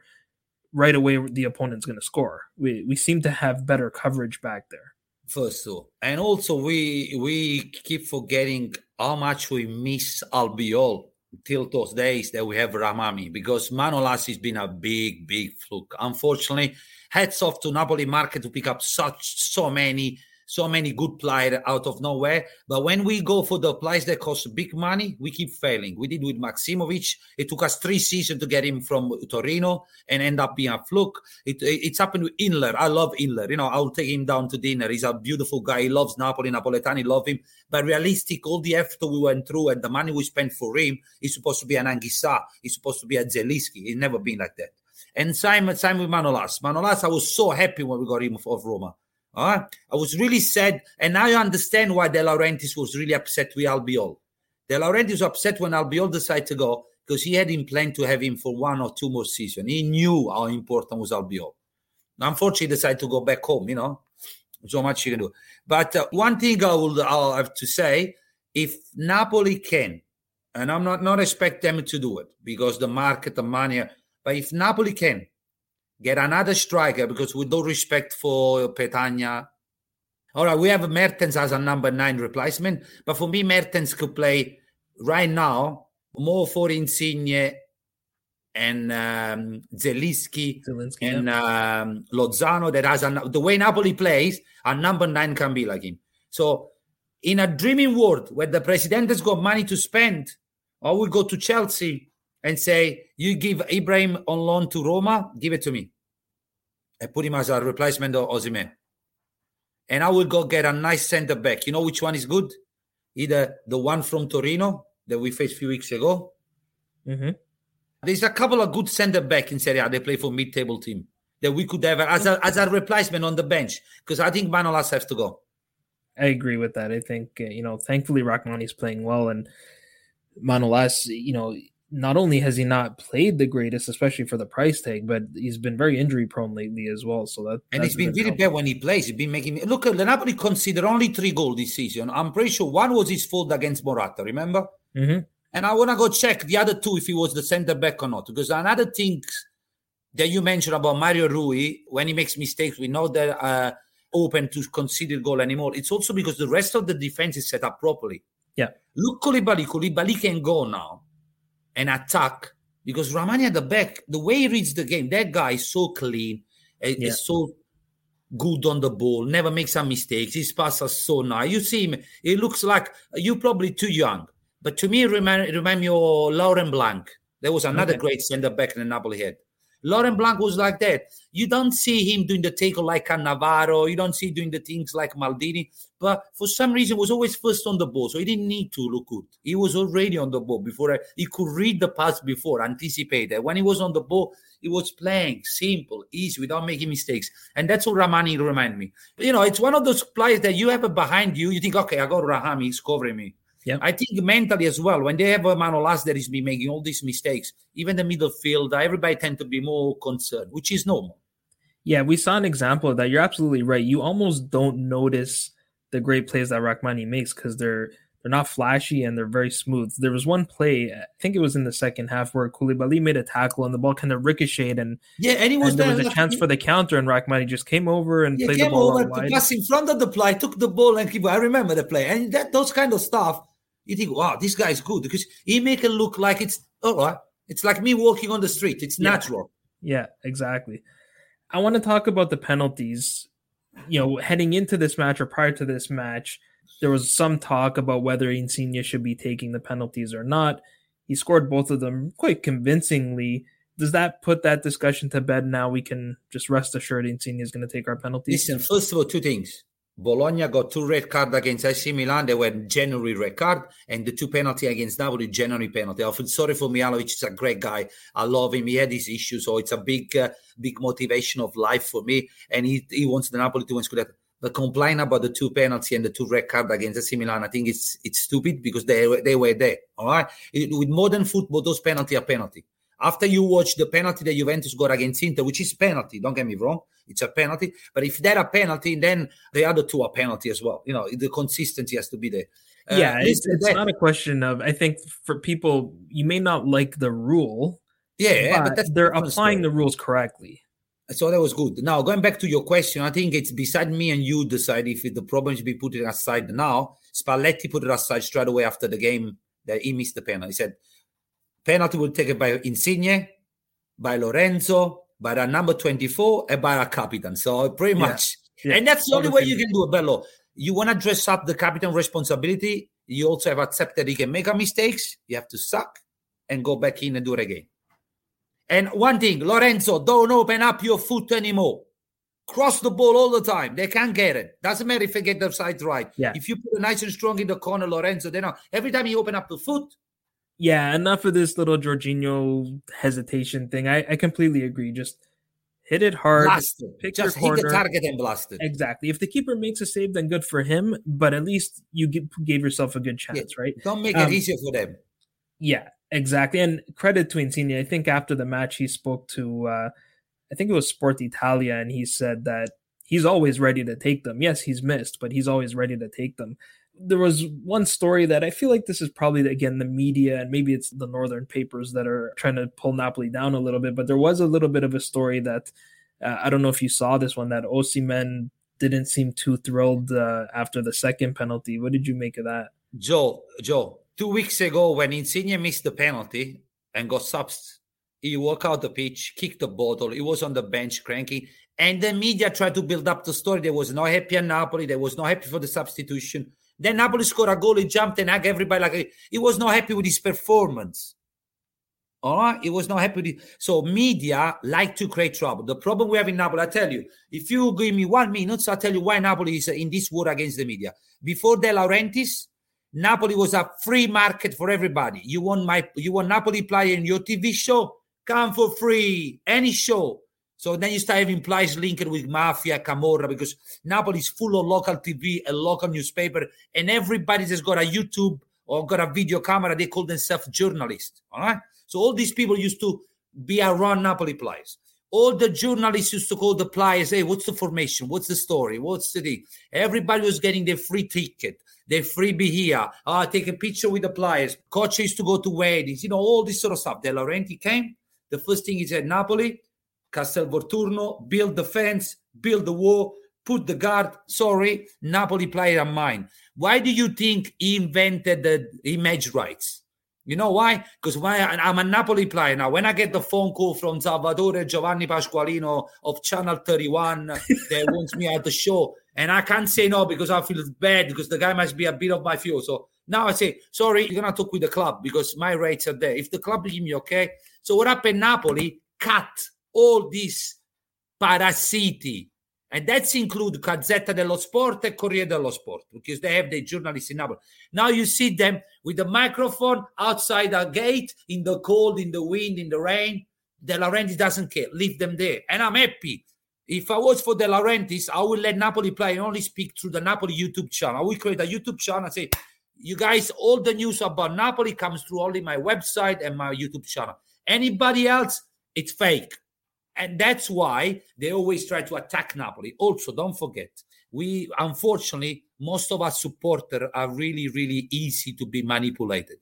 right away the opponent's going to score. We we seem to have better coverage back there. First of all, and also we we keep forgetting how much we miss Albiol till those days that we have Rrahmani because Manolas has been a big, big fluke. Unfortunately, hats off to Napoli market to pick up such so many so many good players out of nowhere. But when we go for the players that cost big money, we keep failing. We did with Maksimovic. It took us three seasons to get him from Torino and end up being a fluke. It, it's happened with Inler. I love Inler. You know, I'll take him down to dinner. He's a beautiful guy. He loves Napoli. Napoletani love him. But realistic, all the effort we went through and the money we spent for him is supposed to be an Anguissa. He's supposed to be a Zielinski. He's never been like that. And same, same with Manolas. Manolas, I was so happy when we got him of Roma. Uh, I was really sad, and I understand why De Laurentiis was really upset with Albiol. De Laurentiis was upset when Albiol decided to go because he had in plan to have him for one or two more seasons. He knew how important was Albiol. Unfortunately, he decided to go back home. You know, so much you can do. But uh, one thing I will I'll have to say: if Napoli can, and I'm not not expect them to do it because the market, the money, but if Napoli can get another striker because with all respect for Petagna. All right, we have Mertens as a number nine replacement, but for me, Mertens could play right now more for Insigne and um, Zielinski and yeah. um, Lozano. That has a, the way Napoli plays, a number nine can be like him. So, in a dreaming world where the president has got money to spend, I will go to Chelsea and say, you give Abraham on loan to Roma, give it to me. I put him as a replacement of Osimhen. And I will go get a nice center back. You know which one is good? Either the one from Torino that we faced a few weeks ago. Mm-hmm. There's a couple of good center back in Serie A. They play for mid-table team that we could have as a, as a replacement on the bench because I think Manolas has to go. I agree with that. I think uh, you know, thankfully Rrahmani's playing well, and Manolas, you know, not only has he not played the greatest, especially for the price tag, but he's been very injury prone lately as well. So that and he's been really bad when he plays. He's been making look. The Napoli consider only three goals this season. I'm pretty sure one was his fault against Morata. Remember? Mm-hmm. And I want to go check the other two if he was the center back or not. Because another thing that you mentioned about Mario Rui, when he makes mistakes, we know that uh, open to consider goal anymore. It's also because the rest of the defense is set up properly. Yeah. Look, Koulibaly. Koulibaly can go now and attack because Rrahmani at the back, the way he reads the game, that guy is so clean, eh, yeah. is so good on the ball, never makes some mistakes. His passes are so nice. You see him, he looks like you're probably too young. But to me, remind, remind me of Laurent Blanc. There was another okay. great center back in the Napoli head. Laurent Blanc was like that. You don't see him doing the tackle like Cannavaro. You don't see doing the things like Maldini. But for some reason, was always first on the ball, so he didn't need to look good. He was already on the ball before. He could read the pass before, anticipate that. When he was on the ball, he was playing simple, easy, without making mistakes. And that's what Rrahmani remind me. You know, it's one of those players that you have behind you. You think, okay, I got Rrahmani, he's covering me. Yeah. I think mentally as well, when they have a man Manolas that is be making all these mistakes, even the middle field, everybody tend to be more concerned, which is normal. Yeah, we saw an example of that. You're absolutely right. You almost don't notice the great plays that Rrahmani makes because they're they're not flashy and they're very smooth. There was one play, I think it was in the second half, where Koulibaly made a tackle and the ball kind of ricocheted and yeah, and, was and there was a chance for the counter and Rrahmani just came over and yeah, played came the ball over wide. pass in front of the play, took the ball and keep. I remember the play and that those kind of stuff. You think, wow, this guy is good because he make it look like it's all right. It's like me walking on the street. It's Yeah. natural. Yeah, exactly. I want to talk about the penalties. You know, heading into this match or prior to this match, there was some talk about whether Insigne should be taking the penalties or not. He scored both of them quite convincingly. Does that put that discussion to bed now? We can just rest assured Insigne is going to take our penalties. Listen, first of all, two things. Bologna got two red cards against AC Milan. They were genuinely red card, and the two penalty against Napoli, genuinely penalty. I feel sorry for Mihajlovic. He's a great guy. I love him. He had his issues, so it's a big, uh, big motivation of life for me. And he, he wants the Napoli to win. But complain about the two penalty and the two red card against AC Milan, I think it's it's stupid because they they were there. All right, It- with modern football, those penalty are penalty. After you watch the penalty that Juventus got against Inter, which is penalty, don't get me wrong, it's a penalty. But if they're a penalty, then the other two are penalty as well. You know, the consistency has to be there. Uh, yeah, it's, it's that- not a question of. I think for people, you may not like the rule, Yeah, but, but that's they're applying the rules correctly. So that was good. Now going back to your question, I think it's beside me and you decide if the problem should be put aside now. Spalletti put it aside straight away after the game that he missed the penalty. He said penalty will take it by Insigne, by Lorenzo, by the number 24, and by a captain. So pretty Yeah. much. Yeah. And that's the only way you can do it, Bello. You want to dress up the captain responsibility. You also have accepted he can make a mistakes. You have to suck and go back in and do it again. And one thing, Lorenzo, don't open up your foot anymore. Cross the ball all the time. They can't get it. Doesn't matter if they get the side right. Yeah. If you put it nice and strong in the corner, Lorenzo, then every time you open up the foot, Yeah, enough of this little Jorginho hesitation thing. I, I completely agree. Just hit it hard. blast it. pick Just your hit the target and blast it. Exactly. If the keeper makes a save, then good for him. But at least you give, gave yourself a good chance, right? Don't make Um, it easier for them. Yeah, exactly. And credit to Insigne. I think after the match, he spoke to, uh, I think it was Sport Italia, and he said that he's always ready to take them. Yes, he's missed, but he's always ready to take them. There was one story that I feel like this is probably, again, the media, and maybe it's the northern papers that are trying to pull Napoli down a little bit, but there was a little bit of a story that uh, I don't know if you saw this one, that Osimhen didn't seem too thrilled uh, after the second penalty. What did you make of that? Joe, Joe, two weeks ago when Insigne missed the penalty and got subs, he walked out the pitch, kicked the bottle. He was on the bench cranky. And the media tried to build up the story. They was not happy at Napoli. They was not happy for the substitution. Then Napoli scored a goal. He jumped and hugged everybody like he was not happy with his performance. All right, he was not happy with it. So media like to create trouble. The problem we have in Napoli, I tell you, if you give me one minute, I'll tell you why Napoli is in this war against the media. Before De Laurentiis, Napoli was a free market for everybody. You want my you want Napoli player in your TV show? Come for free, any show. So then you start having players linked with mafia, Camorra, because Napoli is full of local TV and local newspaper, and everybody that's got a YouTube or got a video camera, they call themselves journalists. All right. So all these people used to be around Napoli players. All the journalists used to call the players, hey, what's the formation? What's the story? What's the thing? Everybody was getting their free ticket, their freebie here. Ah, take a picture with the players. Coach used to go to weddings, you know, all this sort of stuff. De Laurentiis came. The first thing he said, Napoli, Castel Volturno, build the fence, build the wall, put the guard. Sorry, Napoli player are mine. Why do you think he invented the image rights? You know why? Because why I'm a Napoli player now. When I get the phone call from Salvatore Giovanni Pasqualino of Channel 31 that wants me at the show, and I can't say no because I feel bad because the guy must be a bit of my fuel. So now I say, sorry, you're gonna talk with the club because my rates are there. If the club give me okay. So what happened? Napoli cut all these parasiti. And that's include Gazzetta dello Sport and Corriere dello Sport because they have the journalists in Napoli. Now you see them with the microphone outside a gate in the cold, in the wind, in the rain. De Laurentiis doesn't care. Leave them there. And I'm happy. If I was for De Laurentiis, I would let Napoli play and only speak through the Napoli YouTube channel. I will create a YouTube channel and say, you guys, all the news about Napoli comes through only my website and my YouTube channel. Anybody else, it's fake. And that's why they always try to attack Napoli. Also, don't forget, we unfortunately, most of our supporters are really, really easy to be manipulated.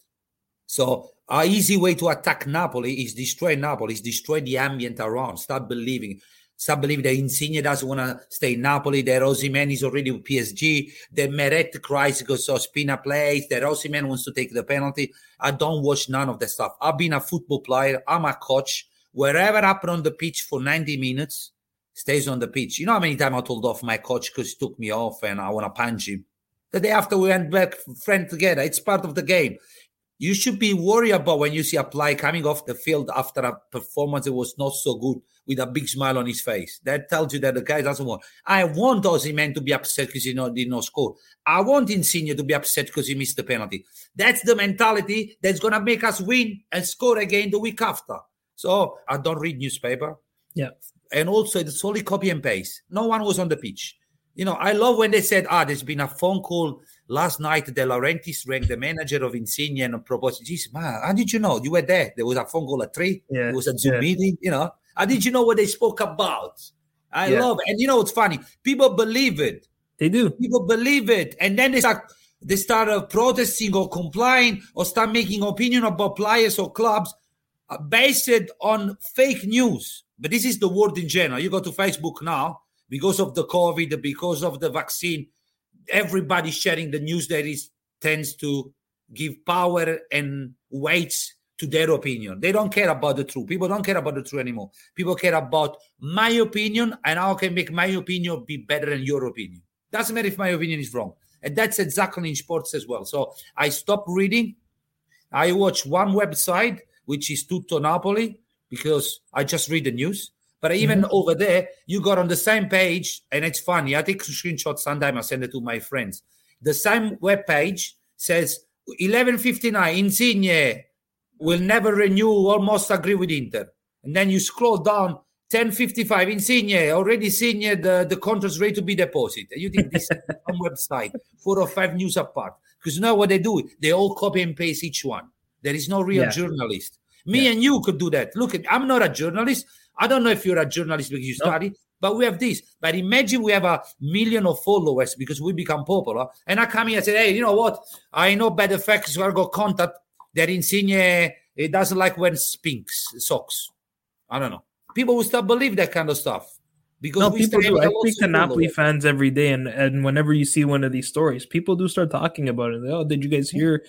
So, our easy way to attack Napoli is destroy Napoli, is destroy the ambient around. Start believing. Start believing that Insigne doesn't want to stay in Napoli, that Osimhen is already with PSG, that Meret cries because Ospina plays, that Osimhen wants to take the penalty. I don't watch none of that stuff. I've been a football player. I'm a coach wherever happened on the pitch for 90 minutes stays on the pitch. You know how many times I told off my coach because he took me off and I want to punch him. The day after we went back friend together. It's part of the game. You should be worried about when you see a player coming off the field after a performance that was not so good with a big smile on his face. That tells you that the guy doesn't want. I want Osimhen to be upset because he not, did not score. I want Insigne to be upset because he missed the penalty. That's the mentality that's going to make us win and score again the week after. So I don't read newspaper. Yeah. And also it's only copy and paste. No one was on the pitch. You know, I love when they said, ah, there's been a phone call last night. De Laurentiis rang the manager of Insigne and proposed, geez, man, how did you know? You were there. There was a phone call at three. Yeah. It was a Zoom Yeah. meeting, you know. How did you know what they spoke about? I Yeah. love it. And you know what's funny? People believe it. They do. People believe it. And then they start they start uh, protesting or complying or start making opinion about players or clubs Uh, based on fake news. But this is the word in general. You go to Facebook now because of the COVID, because of the vaccine. Everybody sharing the news that is tends to give power and weights to their opinion. They don't care about the truth. People don't care about the truth anymore. People care about my opinion and how I can make my opinion be better than your opinion. Doesn't matter if my opinion is wrong. And that's exactly in sports as well. So I stopped reading. I watch one website, which is Tutto Napoli, because I just read the news. But even mm-hmm. over there, you got on the same page, and it's funny. I take screenshots sometimes, I send it to my friends. The same web page says 1159 Insigne will never renew, almost agree with Inter. And then you scroll down 1055 Insigne already signed the, the contract's ready to be deposited. You think this on website, four or five news apart. Because you know what they do, they all copy and paste each one. There is no real yeah. journalist. Me yeah. and you could do that. Look, I'm not a journalist. I don't know if you're a journalist because you no. study, but we have this. But imagine we have a million of followers because we become popular. And I come here and say, hey, you know what? I know better facts. So I got contact that Insigne it doesn't like when spinks socks. I don't know. People will start believe that kind of stuff. Because no, people do. I speak to Napoli fans every day, and, and whenever you see one of these stories, people do start talking about it. Oh, did you guys hear?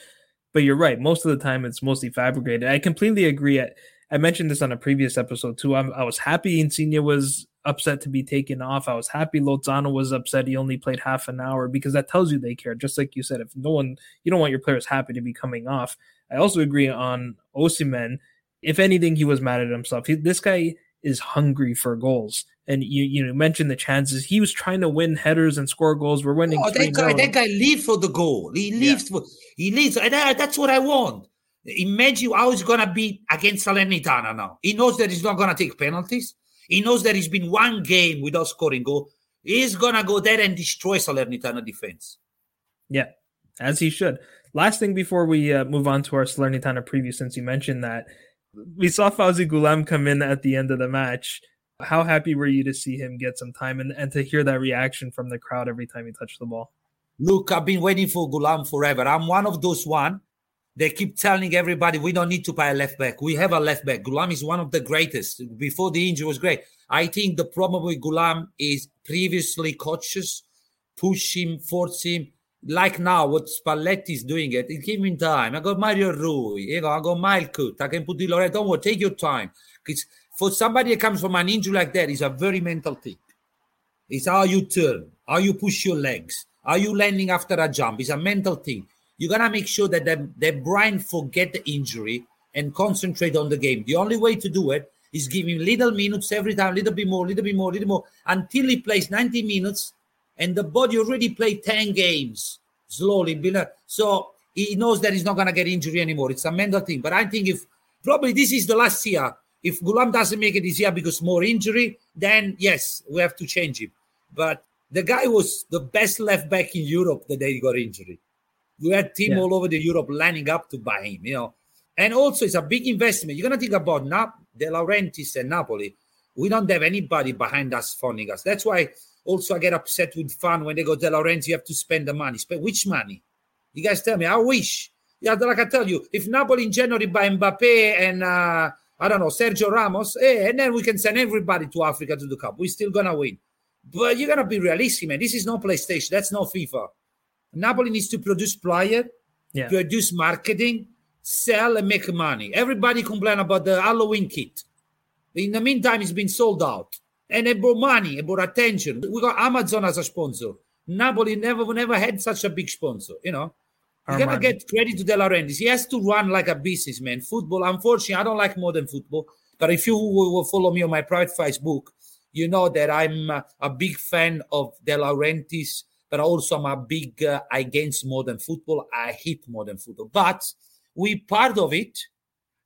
But you're right. Most of the time, it's mostly fabricated. I completely agree. I, I mentioned this on a previous episode too. I'm, i was happy Insigne was upset to be taken off. I was happy Lozano was upset he only played half an hour because that tells you they care. Just like you said, if no one, you don't want your players happy to be coming off. I also agree on Osimhen. If anything, he was mad at himself. He, this guy is hungry for goals. And you you know mentioned the chances. He was trying to win headers and score goals. We're winning. Oh, that guy, that guy lives for the goal. He lives yeah. for he lives. And that's what I want. Imagine how he's gonna be against Salernitana now. He knows that he's not gonna take penalties. He knows that he's been one game without scoring goal. He's gonna go there and destroy Salernitana defense. Yeah, as he should. Last thing before we uh, move on to our Salernitana preview, since you mentioned that, we saw Faouzi Ghoulam come in at the end of the match. How happy were you to see him get some time and, and to hear that reaction from the crowd every time he touched the ball? Look, I've been waiting for Ghoulam forever. I'm one of those one. They keep telling everybody we don't need to buy a left back. We have a left back. Ghoulam is one of the greatest. Before the injury was great. I think the problem with Ghoulam is previously coaches push him, force him, like now what Spalletti is doing it, it give him time. I got Mario Rui, you know, I got Malcuit, I can put Di Lorenzo. Don't worry, take your time. Because for somebody that comes from an injury like that, it's a very mental thing. It's how you turn, how you push your legs, how you landing after a jump. It's a mental thing. You gotta make sure that the, the brain forget the injury and concentrate on the game. The only way to do it is give him little minutes every time, little bit more, little bit more, little more, until he plays 90 minutes and the body already played 10 games slowly. So he knows that he's not going to get injury anymore. It's a mental thing. But I think if probably this is the last year, if Ghoulam doesn't make it this year because more injury, then yes, we have to change him. But the guy was the best left back in Europe the day he got injury. We had team yeah. all over the Europe lining up to buy him, you know. And also, it's a big investment. You're gonna think about Nap- De Laurentiis and Napoli. We don't have anybody behind us funding us. That's why also, I get upset with fun when they go, De Laurentiis, you have to spend the money. Spend which money? You guys tell me. I wish. Yeah, like I tell you, if Napoli in January buy Mbappe and uh, I don't know Sergio Ramos, eh, and then we can send everybody to Africa to the cup. We're still gonna win. But you're gonna be realistic, man. This is no PlayStation. That's no FIFA. Napoli needs to produce player, yeah. produce marketing, sell and make money. Everybody complain about the Halloween kit. In the meantime, it's been sold out and it brought money, it brought attention. We got Amazon as a sponsor. Napoli never never had such a big sponsor, you know. You gotta get credit to De Laurentiis. He has to run like a businessman. Football, unfortunately, I don't like modern football. But if you will follow me on my private Facebook, you know that I'm a big fan of De Laurentiis, but also I'm a big uh, against modern football. I hate modern football, but we part of it.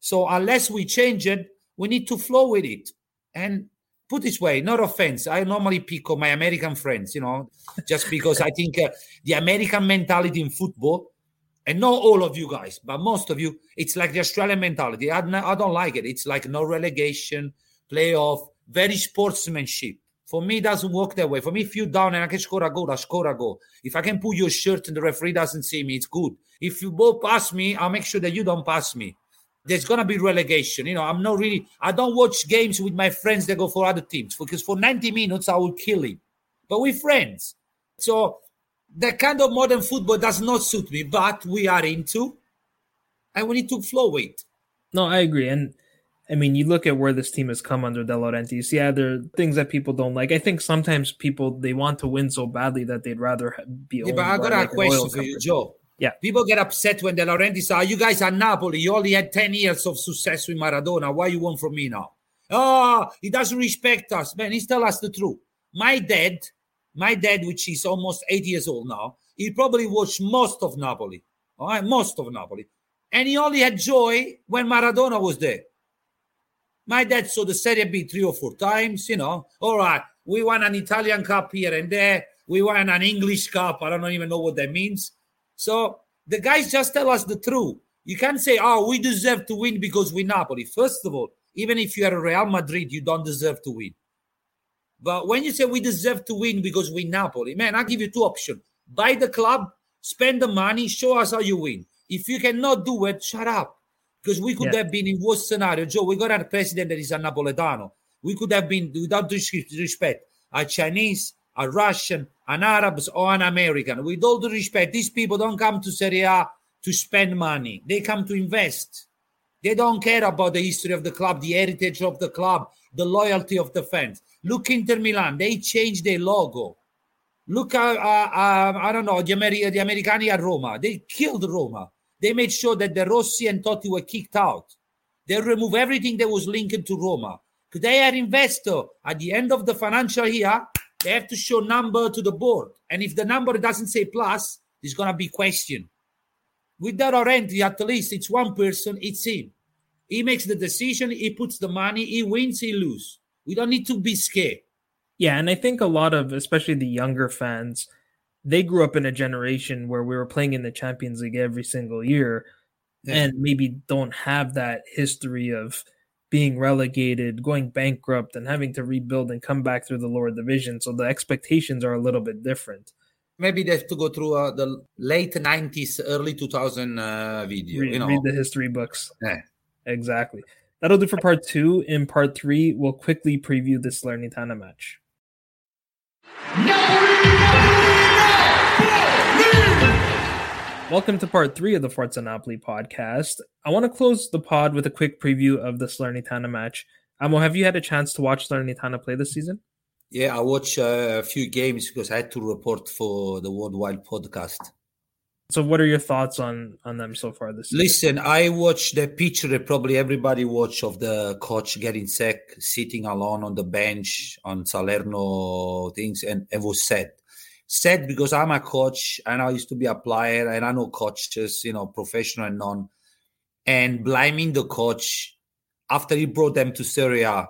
So unless we change it, we need to flow with it. And put this way, not offense. I normally pick on my American friends, you know, just because I think uh, the American mentality in football, and not all of you guys, but most of you, it's like the Australian mentality. I, I don't like it. It's like no relegation, playoff, very sportsmanship. For me, it doesn't work that way. For me, if you down and I can score a goal, I score a goal. If I can pull your shirt and the referee doesn't see me, it's good. If you both pass me, I'll make sure that you don't pass me. there's gonna be relegation. You know, I'm not really. I don't watch games with my friends that go for other teams because for 90 minutes I will kill him. But we're friends, so that kind of modern football does not suit me. But we are into, and we need to flow it. No, I agree, and I mean, you look at where this team has come under De Laurentiis. Yeah, there are things that people don't like. I think sometimes people they want to win so badly that they'd rather be. Yeah, but I got like a question for you, Joe. Yeah. People get upset when De Laurentiis are, ah, you guys are Napoli. You only had 10 years of success with Maradona. Why you want from me now? Oh, he doesn't respect us. Man, he's tell us the truth. My dad, my dad, which is almost 80 years old now, he probably watched most of Napoli. All right, most of Napoli. And he only had joy when Maradona was there. My dad saw the Serie B three or four times, you know. All right, we won an Italian Cup here and there. We won an English Cup. I don't even know what that means. So the guys just tell us the truth. You can't say, oh, we deserve to win because we're Napoli. First of all, even if you are Real Madrid, you don't deserve to win. But when you say we deserve to win because we Napoli, man, I'll give you two options. Buy the club, spend the money, show us how you win. If you cannot do it, shut up. Because we could Yeah. have been in worse scenario. Joe, we got a president that is a Napoletano. We could have been, without disrespect, a Chinese, a Russian, an Arab, or an American. With all the respect, these people don't come to Serie A to spend money. They come to invest. They don't care about the history of the club, the heritage of the club, the loyalty of the fans. Look Inter Milan, they changed their logo. Look, uh, uh, uh, I don't know, the, Ameri- the Americani at Roma. They killed Roma. They made sure that De Rossi and Totti were kicked out. They removed everything that was linked to Roma. Because they are investor. At the end of the financial year, they have to show number to the board. And if the number doesn't say plus, there's going to be question. With De Laurentiis, at least it's one person, it's him. He makes the decision, he puts the money, he wins, he loses. We don't need to be scared. Yeah, and I think a lot of, especially the younger fans, they grew up in a generation where we were playing in the Champions League every single year, Yeah. and maybe don't have that history of being relegated, going bankrupt, and having to rebuild and come back through the lower division. So the expectations are a little bit different. Maybe they have to go through uh, the late 90s, early 2000 uh, video. Read, you know, read the history books. Yeah. Exactly. That'll do for part two. In part three, we'll quickly preview the Salernitana match. Welcome to part three of the Forza Napoli podcast. I want to close the pod with a quick preview of the Salernitana match. Amo, have you had a chance to watch Salernitana play this season? Yeah, I watched uh, a few games because I had to report for the Worldwide podcast. So, what are your thoughts on on them so far this season? Listen, I watched the picture that probably everybody watched of the coach getting sick, sitting alone on the bench on Salerno things, and it was sad. Sad because I'm a coach and I used to be a player and I know coaches, you know, professional and non, and blaming the coach after he brought them to Serie A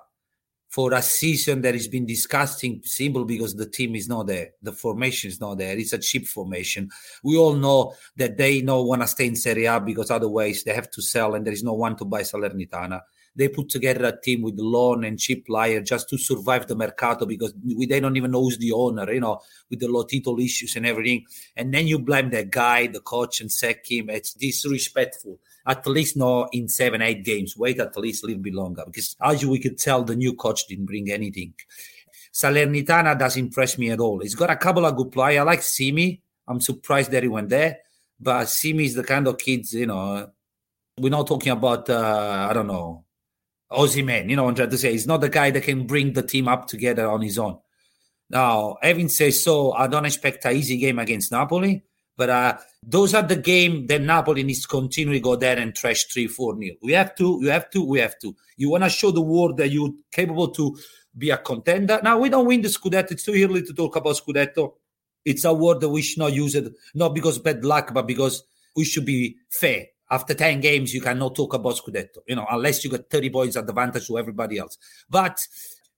for a season that has been disgusting, simple because the team is not there, the formation is not there. It's a cheap formation. We all know that they don't want to stay in Serie A because otherwise they have to sell and there is no one to buy Salernitana. They put together a team with loan and cheap player just to survive the mercato because we, they don't even know who's the owner, you know, with the Lotito issues and everything. And then you blame that guy, the coach, and sack him. It's disrespectful. At least not in seven, eight games. Wait at least a little bit longer because as we could tell, the new coach didn't bring anything. Salernitana doesn't impress me at all. He's got a couple of good players. I like Simy. I'm surprised that he went there. But Simy is the kind of kids, you know, we're not talking about, uh, I don't know, Osimhen. You know I'm trying to say? He's not the guy that can bring the team up together on his own. Now, having said so, I don't expect an easy game against Napoli. But uh, those are the game that Napoli needs to continually go there and trash three, four nil. We have to, you have to, we have to. You want to show the world that you're capable to be a contender. Now we don't win the Scudetto. It's too early to talk about Scudetto. It's a word that we should not use it, not because bad luck, but because we should be fair. After 10 games, you cannot talk about Scudetto, you know, unless you got 30 points advantage to everybody else. But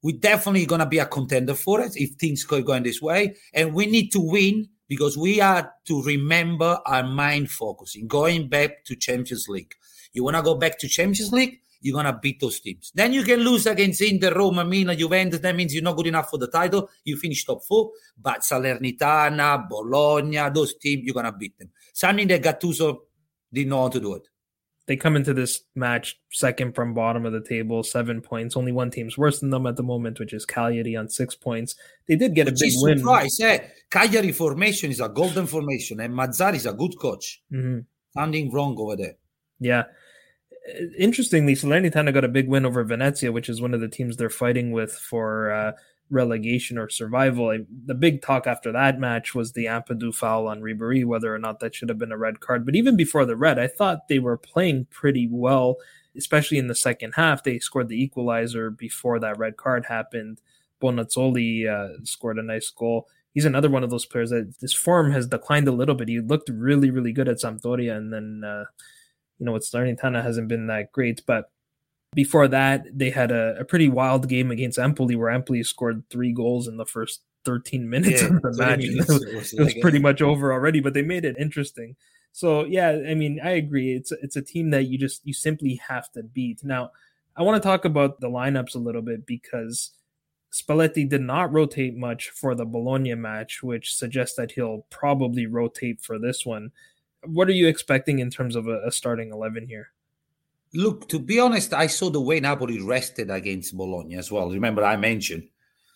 we're definitely going to be a contender for it if things go going this way. And we need to win because we are to remember our mind focusing, going back to Champions League. You want to go back to Champions League? You're going to beat those teams. Then you can lose against Inter, Roma, Milan, Juventus. That means you're not good enough for the title. You finish top four. But Salernitana, Bologna, those teams, you're going to beat them. Something that Gattuso didn't know how to do it. They come into this match second from bottom of the table, seven points. Only one team's worse than them at the moment, which is Cagliari on six points. They did get Which a big win. surprise. Eh? Cagliari formation is a golden formation, and Mazzarri is a good coach. hmm Something wrong over there. Yeah. Interestingly, Salernitana got a big win over Venezia, which is one of the teams they're fighting with for uh, relegation or survival. I, the big talk after that match was the Ampadu foul on Ribery, whether or not that should have been a red card. But even before the red, I thought they were playing pretty well, especially in the second half. They scored the equalizer before that red card happened. Bonazzoli uh, scored a nice goal. He's another one of those players that his form has declined a little bit. He looked really, really good at Sampdoria, and then uh, you know, with Salernitana hasn't been that great. But before that, they had a, a pretty wild game against Empoli, where Empoli scored three goals in the first 13 minutes Yeah, of the match. minutes, It was, it was it was like- pretty much over already, but they made it interesting. So yeah, I mean, I agree. It's it's a team that you just you simply have to beat. Now, I want to talk about the lineups a little bit because Spalletti did not rotate much for the Bologna match, which suggests that he'll probably rotate for this one. What are you expecting in terms of a, a starting eleven here? Look, to be honest, I saw the way Napoli rested against Bologna as well. Remember, I mentioned.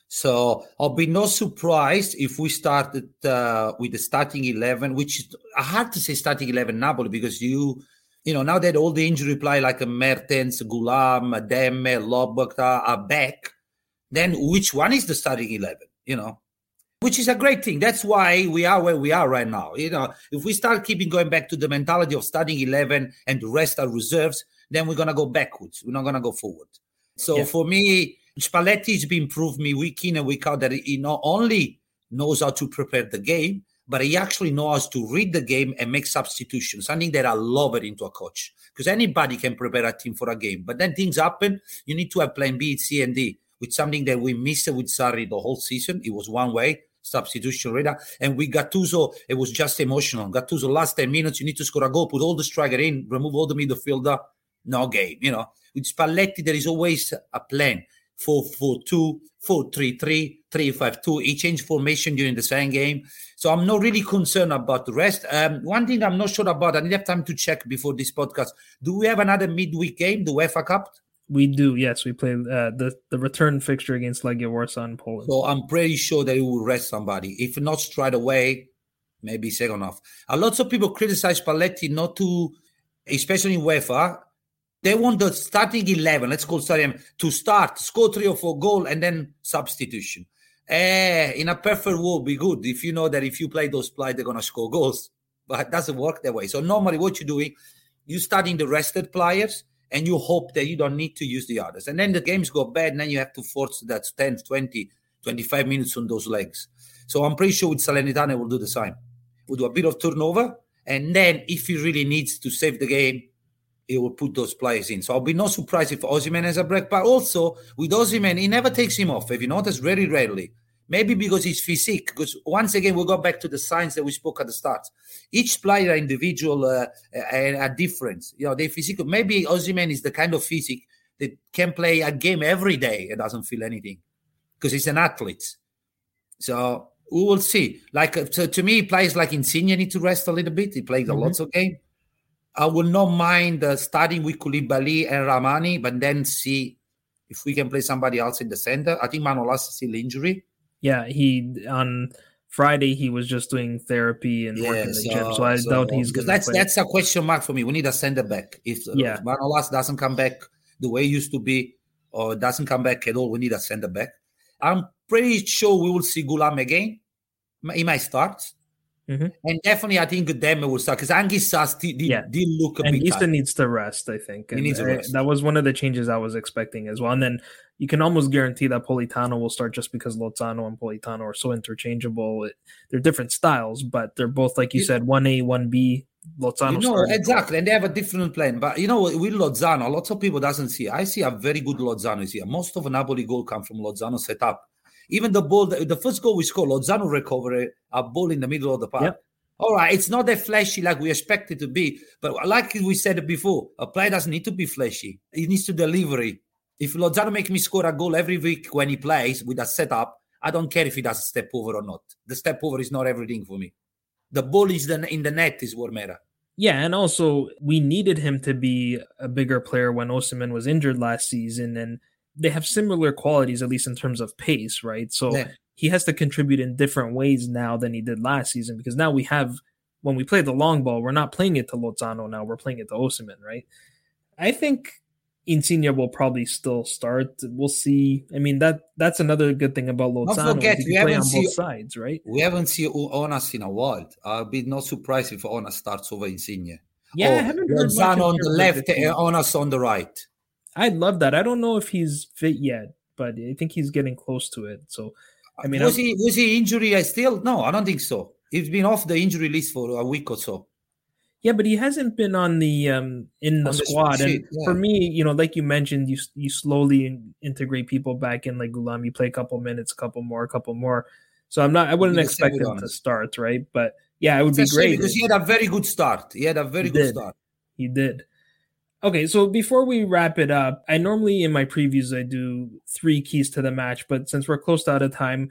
So I'll be no surprised if we started uh, with the starting 11, which is hard to say starting 11 Napoli because you, you know, now that all the injury play like Mertens, Ghoulam, Demme, Lobotka are back, then which one is the starting 11, you know? Which is a great thing. That's why we are where we are right now. You know, if we start keeping going back to the mentality of starting 11 and the rest are reserves, then we're going to go backwards. We're not going to go forward. So Yeah. for me, Spalletti's been proved me week in and week out that he not only knows how to prepare the game, but he actually knows how to read the game and make substitutions. Something that I love it into a coach because anybody can prepare a team for a game, but then things happen. You need to have plan B, C, and D. With something that we missed with Sarri the whole season, it was one way substitution radar. And with Gattuso, it was just emotional. Gattuso, last 10 minutes, you need to score a goal, put all the striker in, remove all the midfielder, no game. You know, with Spalletti, there is always a plan. 4 4 2, 4 3 3, 3 5 2. He changed formation during the second game. So I'm not really concerned about the rest. Um, one thing I'm not sure about, I need have time to check before this podcast. Do we have another midweek game, the UEFA Cup? We do, yes. We play uh, the the return fixture against Legia Warsaw in Poland. So I'm pretty sure that he will rest somebody. If not straight away, maybe second half. A lot of people criticize Spalletti not to, especially in UEFA. They want the starting eleven. Let's call starting 11, to start, score three or four goal, and then substitution. Eh, in a perfect world, be good if you know that if you play those players, they're gonna score goals. But it doesn't work that way. So normally, what you're doing, you're starting the rested players, and you hope that you don't need to use the others. And then the games go bad, and then you have to force that 10, 20, 25 minutes on those legs. So I'm pretty sure with Salernitana will do the same. We'll do a bit of turnover, and then if he really needs to save the game, he will put those players in. So I'll be no surprised if Osimhen has a break. But also with Osimhen, he never takes him off. Have you noticed? very rarely. Maybe because he's physique. Because once again, we go back to the signs that we spoke at the start. Each player, individual, uh, are, different. You know, they physical. Maybe Osimhen is the kind of physique that can play a game every day and doesn't feel anything because he's an athlete. So we will see. Like uh, to, to me, players like Insigne need to rest a little bit. He played a Mhm. lots of game. I will not mind uh, starting with Koulibaly and Rrahmani, but then see if we can play somebody else in the center. I think Manolas is still injury. Yeah, he on Friday he was just doing therapy and working in the gym, so I doubt he's going that's play. that's a question mark for me. We need a center back. If uh, Yeah. if Manolas doesn't come back the way he used to be, or doesn't come back at all, we need a center back. I'm pretty sure we will see Ghoulam again. He might start. Mhm. And definitely, I think Demme will start because Anguissa did, did, Yeah. did look a and Easton needs to rest, I think. He needs I- rest. that was one of the changes I was expecting as well. And then you can almost guarantee that Politano will start just because Lozano and Politano are so interchangeable. It, they're different styles, but they're both, like you You- said, one A, one B. Lozano You know, exactly, and they have a different plan. But you know, with Lozano, lots of people doesn't see. I see a very good Lozano here. Most of Napoli goal come from Lozano setup. Even the ball, the, the first goal we scored, Lozano recovered a ball in the middle of the park. Yep. All right, it's not that flashy like we expect it to be, but like we said before, a player doesn't need to be flashy. He needs to deliver it. If Lozano make me score a goal every week when he plays with a setup, I don't care if he does a step over or not. The step over is not everything for me. The ball is the, in the net is what matter. Yeah, and also we needed him to be a bigger player when Osimhen was injured last season, and they have similar qualities, at least in terms of pace, right? So Yeah. he has to contribute in different ways now than he did last season because now we have when we play the long ball, we're not playing it to Lozano now, we're playing it to Osimhen, right? I think Insigne will probably still start. We'll see. I mean that that's another good thing about Lozano. Not forget, we haven't on seen- both sides, right? We haven't seen Ounas in a while. I'll be not surprised if Ounas starts over Insigne. Yeah, I haven't Lozano on the left, Ounas on the right. I'd love that. I don't know if he's fit yet, but I think he's getting close to it. So, I mean, was I'm- he was he injury still? No, I don't think so. He's been off the injury list for a week or so. yeah, but he hasn't been on the um in the the squad. And yeah. for me, you know, like you mentioned, you you slowly integrate people back in. Like Ghoulam, you play a couple minutes, a couple more, a couple more. So I'm not. I wouldn't expect him to start, right? But yeah, it would It's be great because he had a very good start. He had a very He good did. start. He did. Okay, so before we wrap it up, I normally in my previews I do three keys to the match, but since we're close to out of time,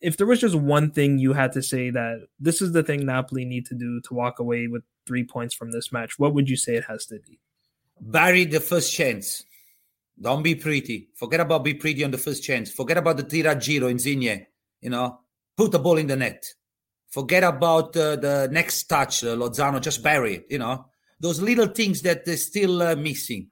if there was just one thing you had to say that this is the thing Napoli need to do to walk away with three points from this match, what would you say it has to be? Bury the first chance. Don't be pretty. Forget about be pretty on the first chance. Forget about the tira giro Insigne. You know, put the ball in the net. Forget about uh, the next touch, uh, Lozano. Just bury it. You know, those little things that they're still uh, missing.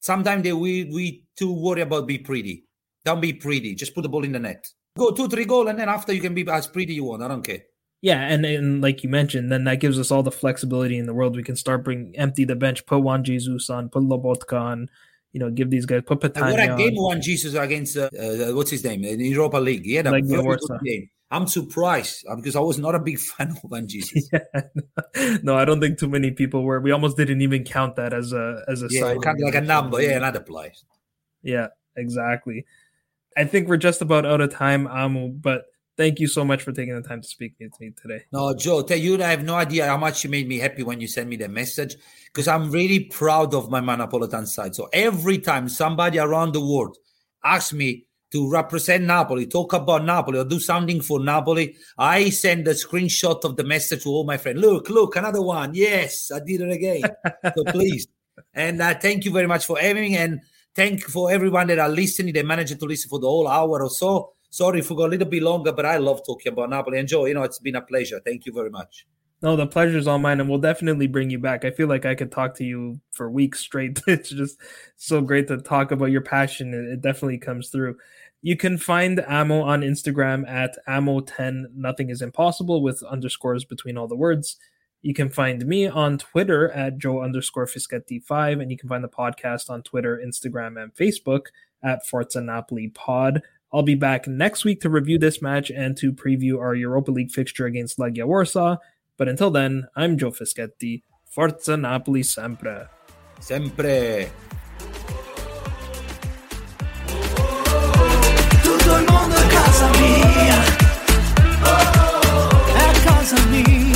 Sometimes they we we too worry about be pretty. Don't be pretty. Just put the ball in the net. Go two three goal, and then after you can be as pretty you want. I don't care. Yeah, and, and like you mentioned, then that gives us all the flexibility in the world. We can start bring empty the bench, put Juan Jesus on, put Lobotka on, you know, give these guys put And what a game Juan Jesus against uh, uh, what's his name in Europa League. Yeah, had a Legia very Warsaw. good game. I'm surprised um, because I was not a big fan of Juan Jesus. Yeah. no, I don't think too many people were. We almost didn't even count that as a as a yeah, signing kind of like a number. Yeah, another play. Yeah, exactly. I think we're just about out of time, Amu, but thank you so much for taking the time to speak with me today. No, Joe, tell you, I have no idea how much you made me happy when you sent me the message because I'm really proud of my Manapolitan side. So every time somebody around the world asks me to represent Napoli, talk about Napoli, or do something for Napoli, I send a screenshot of the message to all my friends. Look, look, another one. Yes, I did it again. so please. And uh, thank you very much for having and thank for everyone that are listening. They managed to listen for the whole hour or so. Sorry if we got a little bit longer, but I love talking about Napoli. And Joe, you know, it's been a pleasure. Thank you very much. No, the pleasure's all mine, and we'll definitely bring you back. I feel like I could talk to you for weeks straight. It's just so great to talk about your passion. It it definitely comes through. You can find Ammo on Instagram at Ammo10 Nothing is Impossible with underscores between all the words. You can find me on Twitter at Joe underscore Fischetti5, and you can find the podcast on Twitter, Instagram, and Facebook at Forza Napoli Pod. I'll be back next week to review this match and to preview our Europa League fixture against Legia Warsaw. But until then, I'm Joe Fischetti. Forza Napoli sempre. Sempre. Tutto il mondo è casa mia, è casa mia.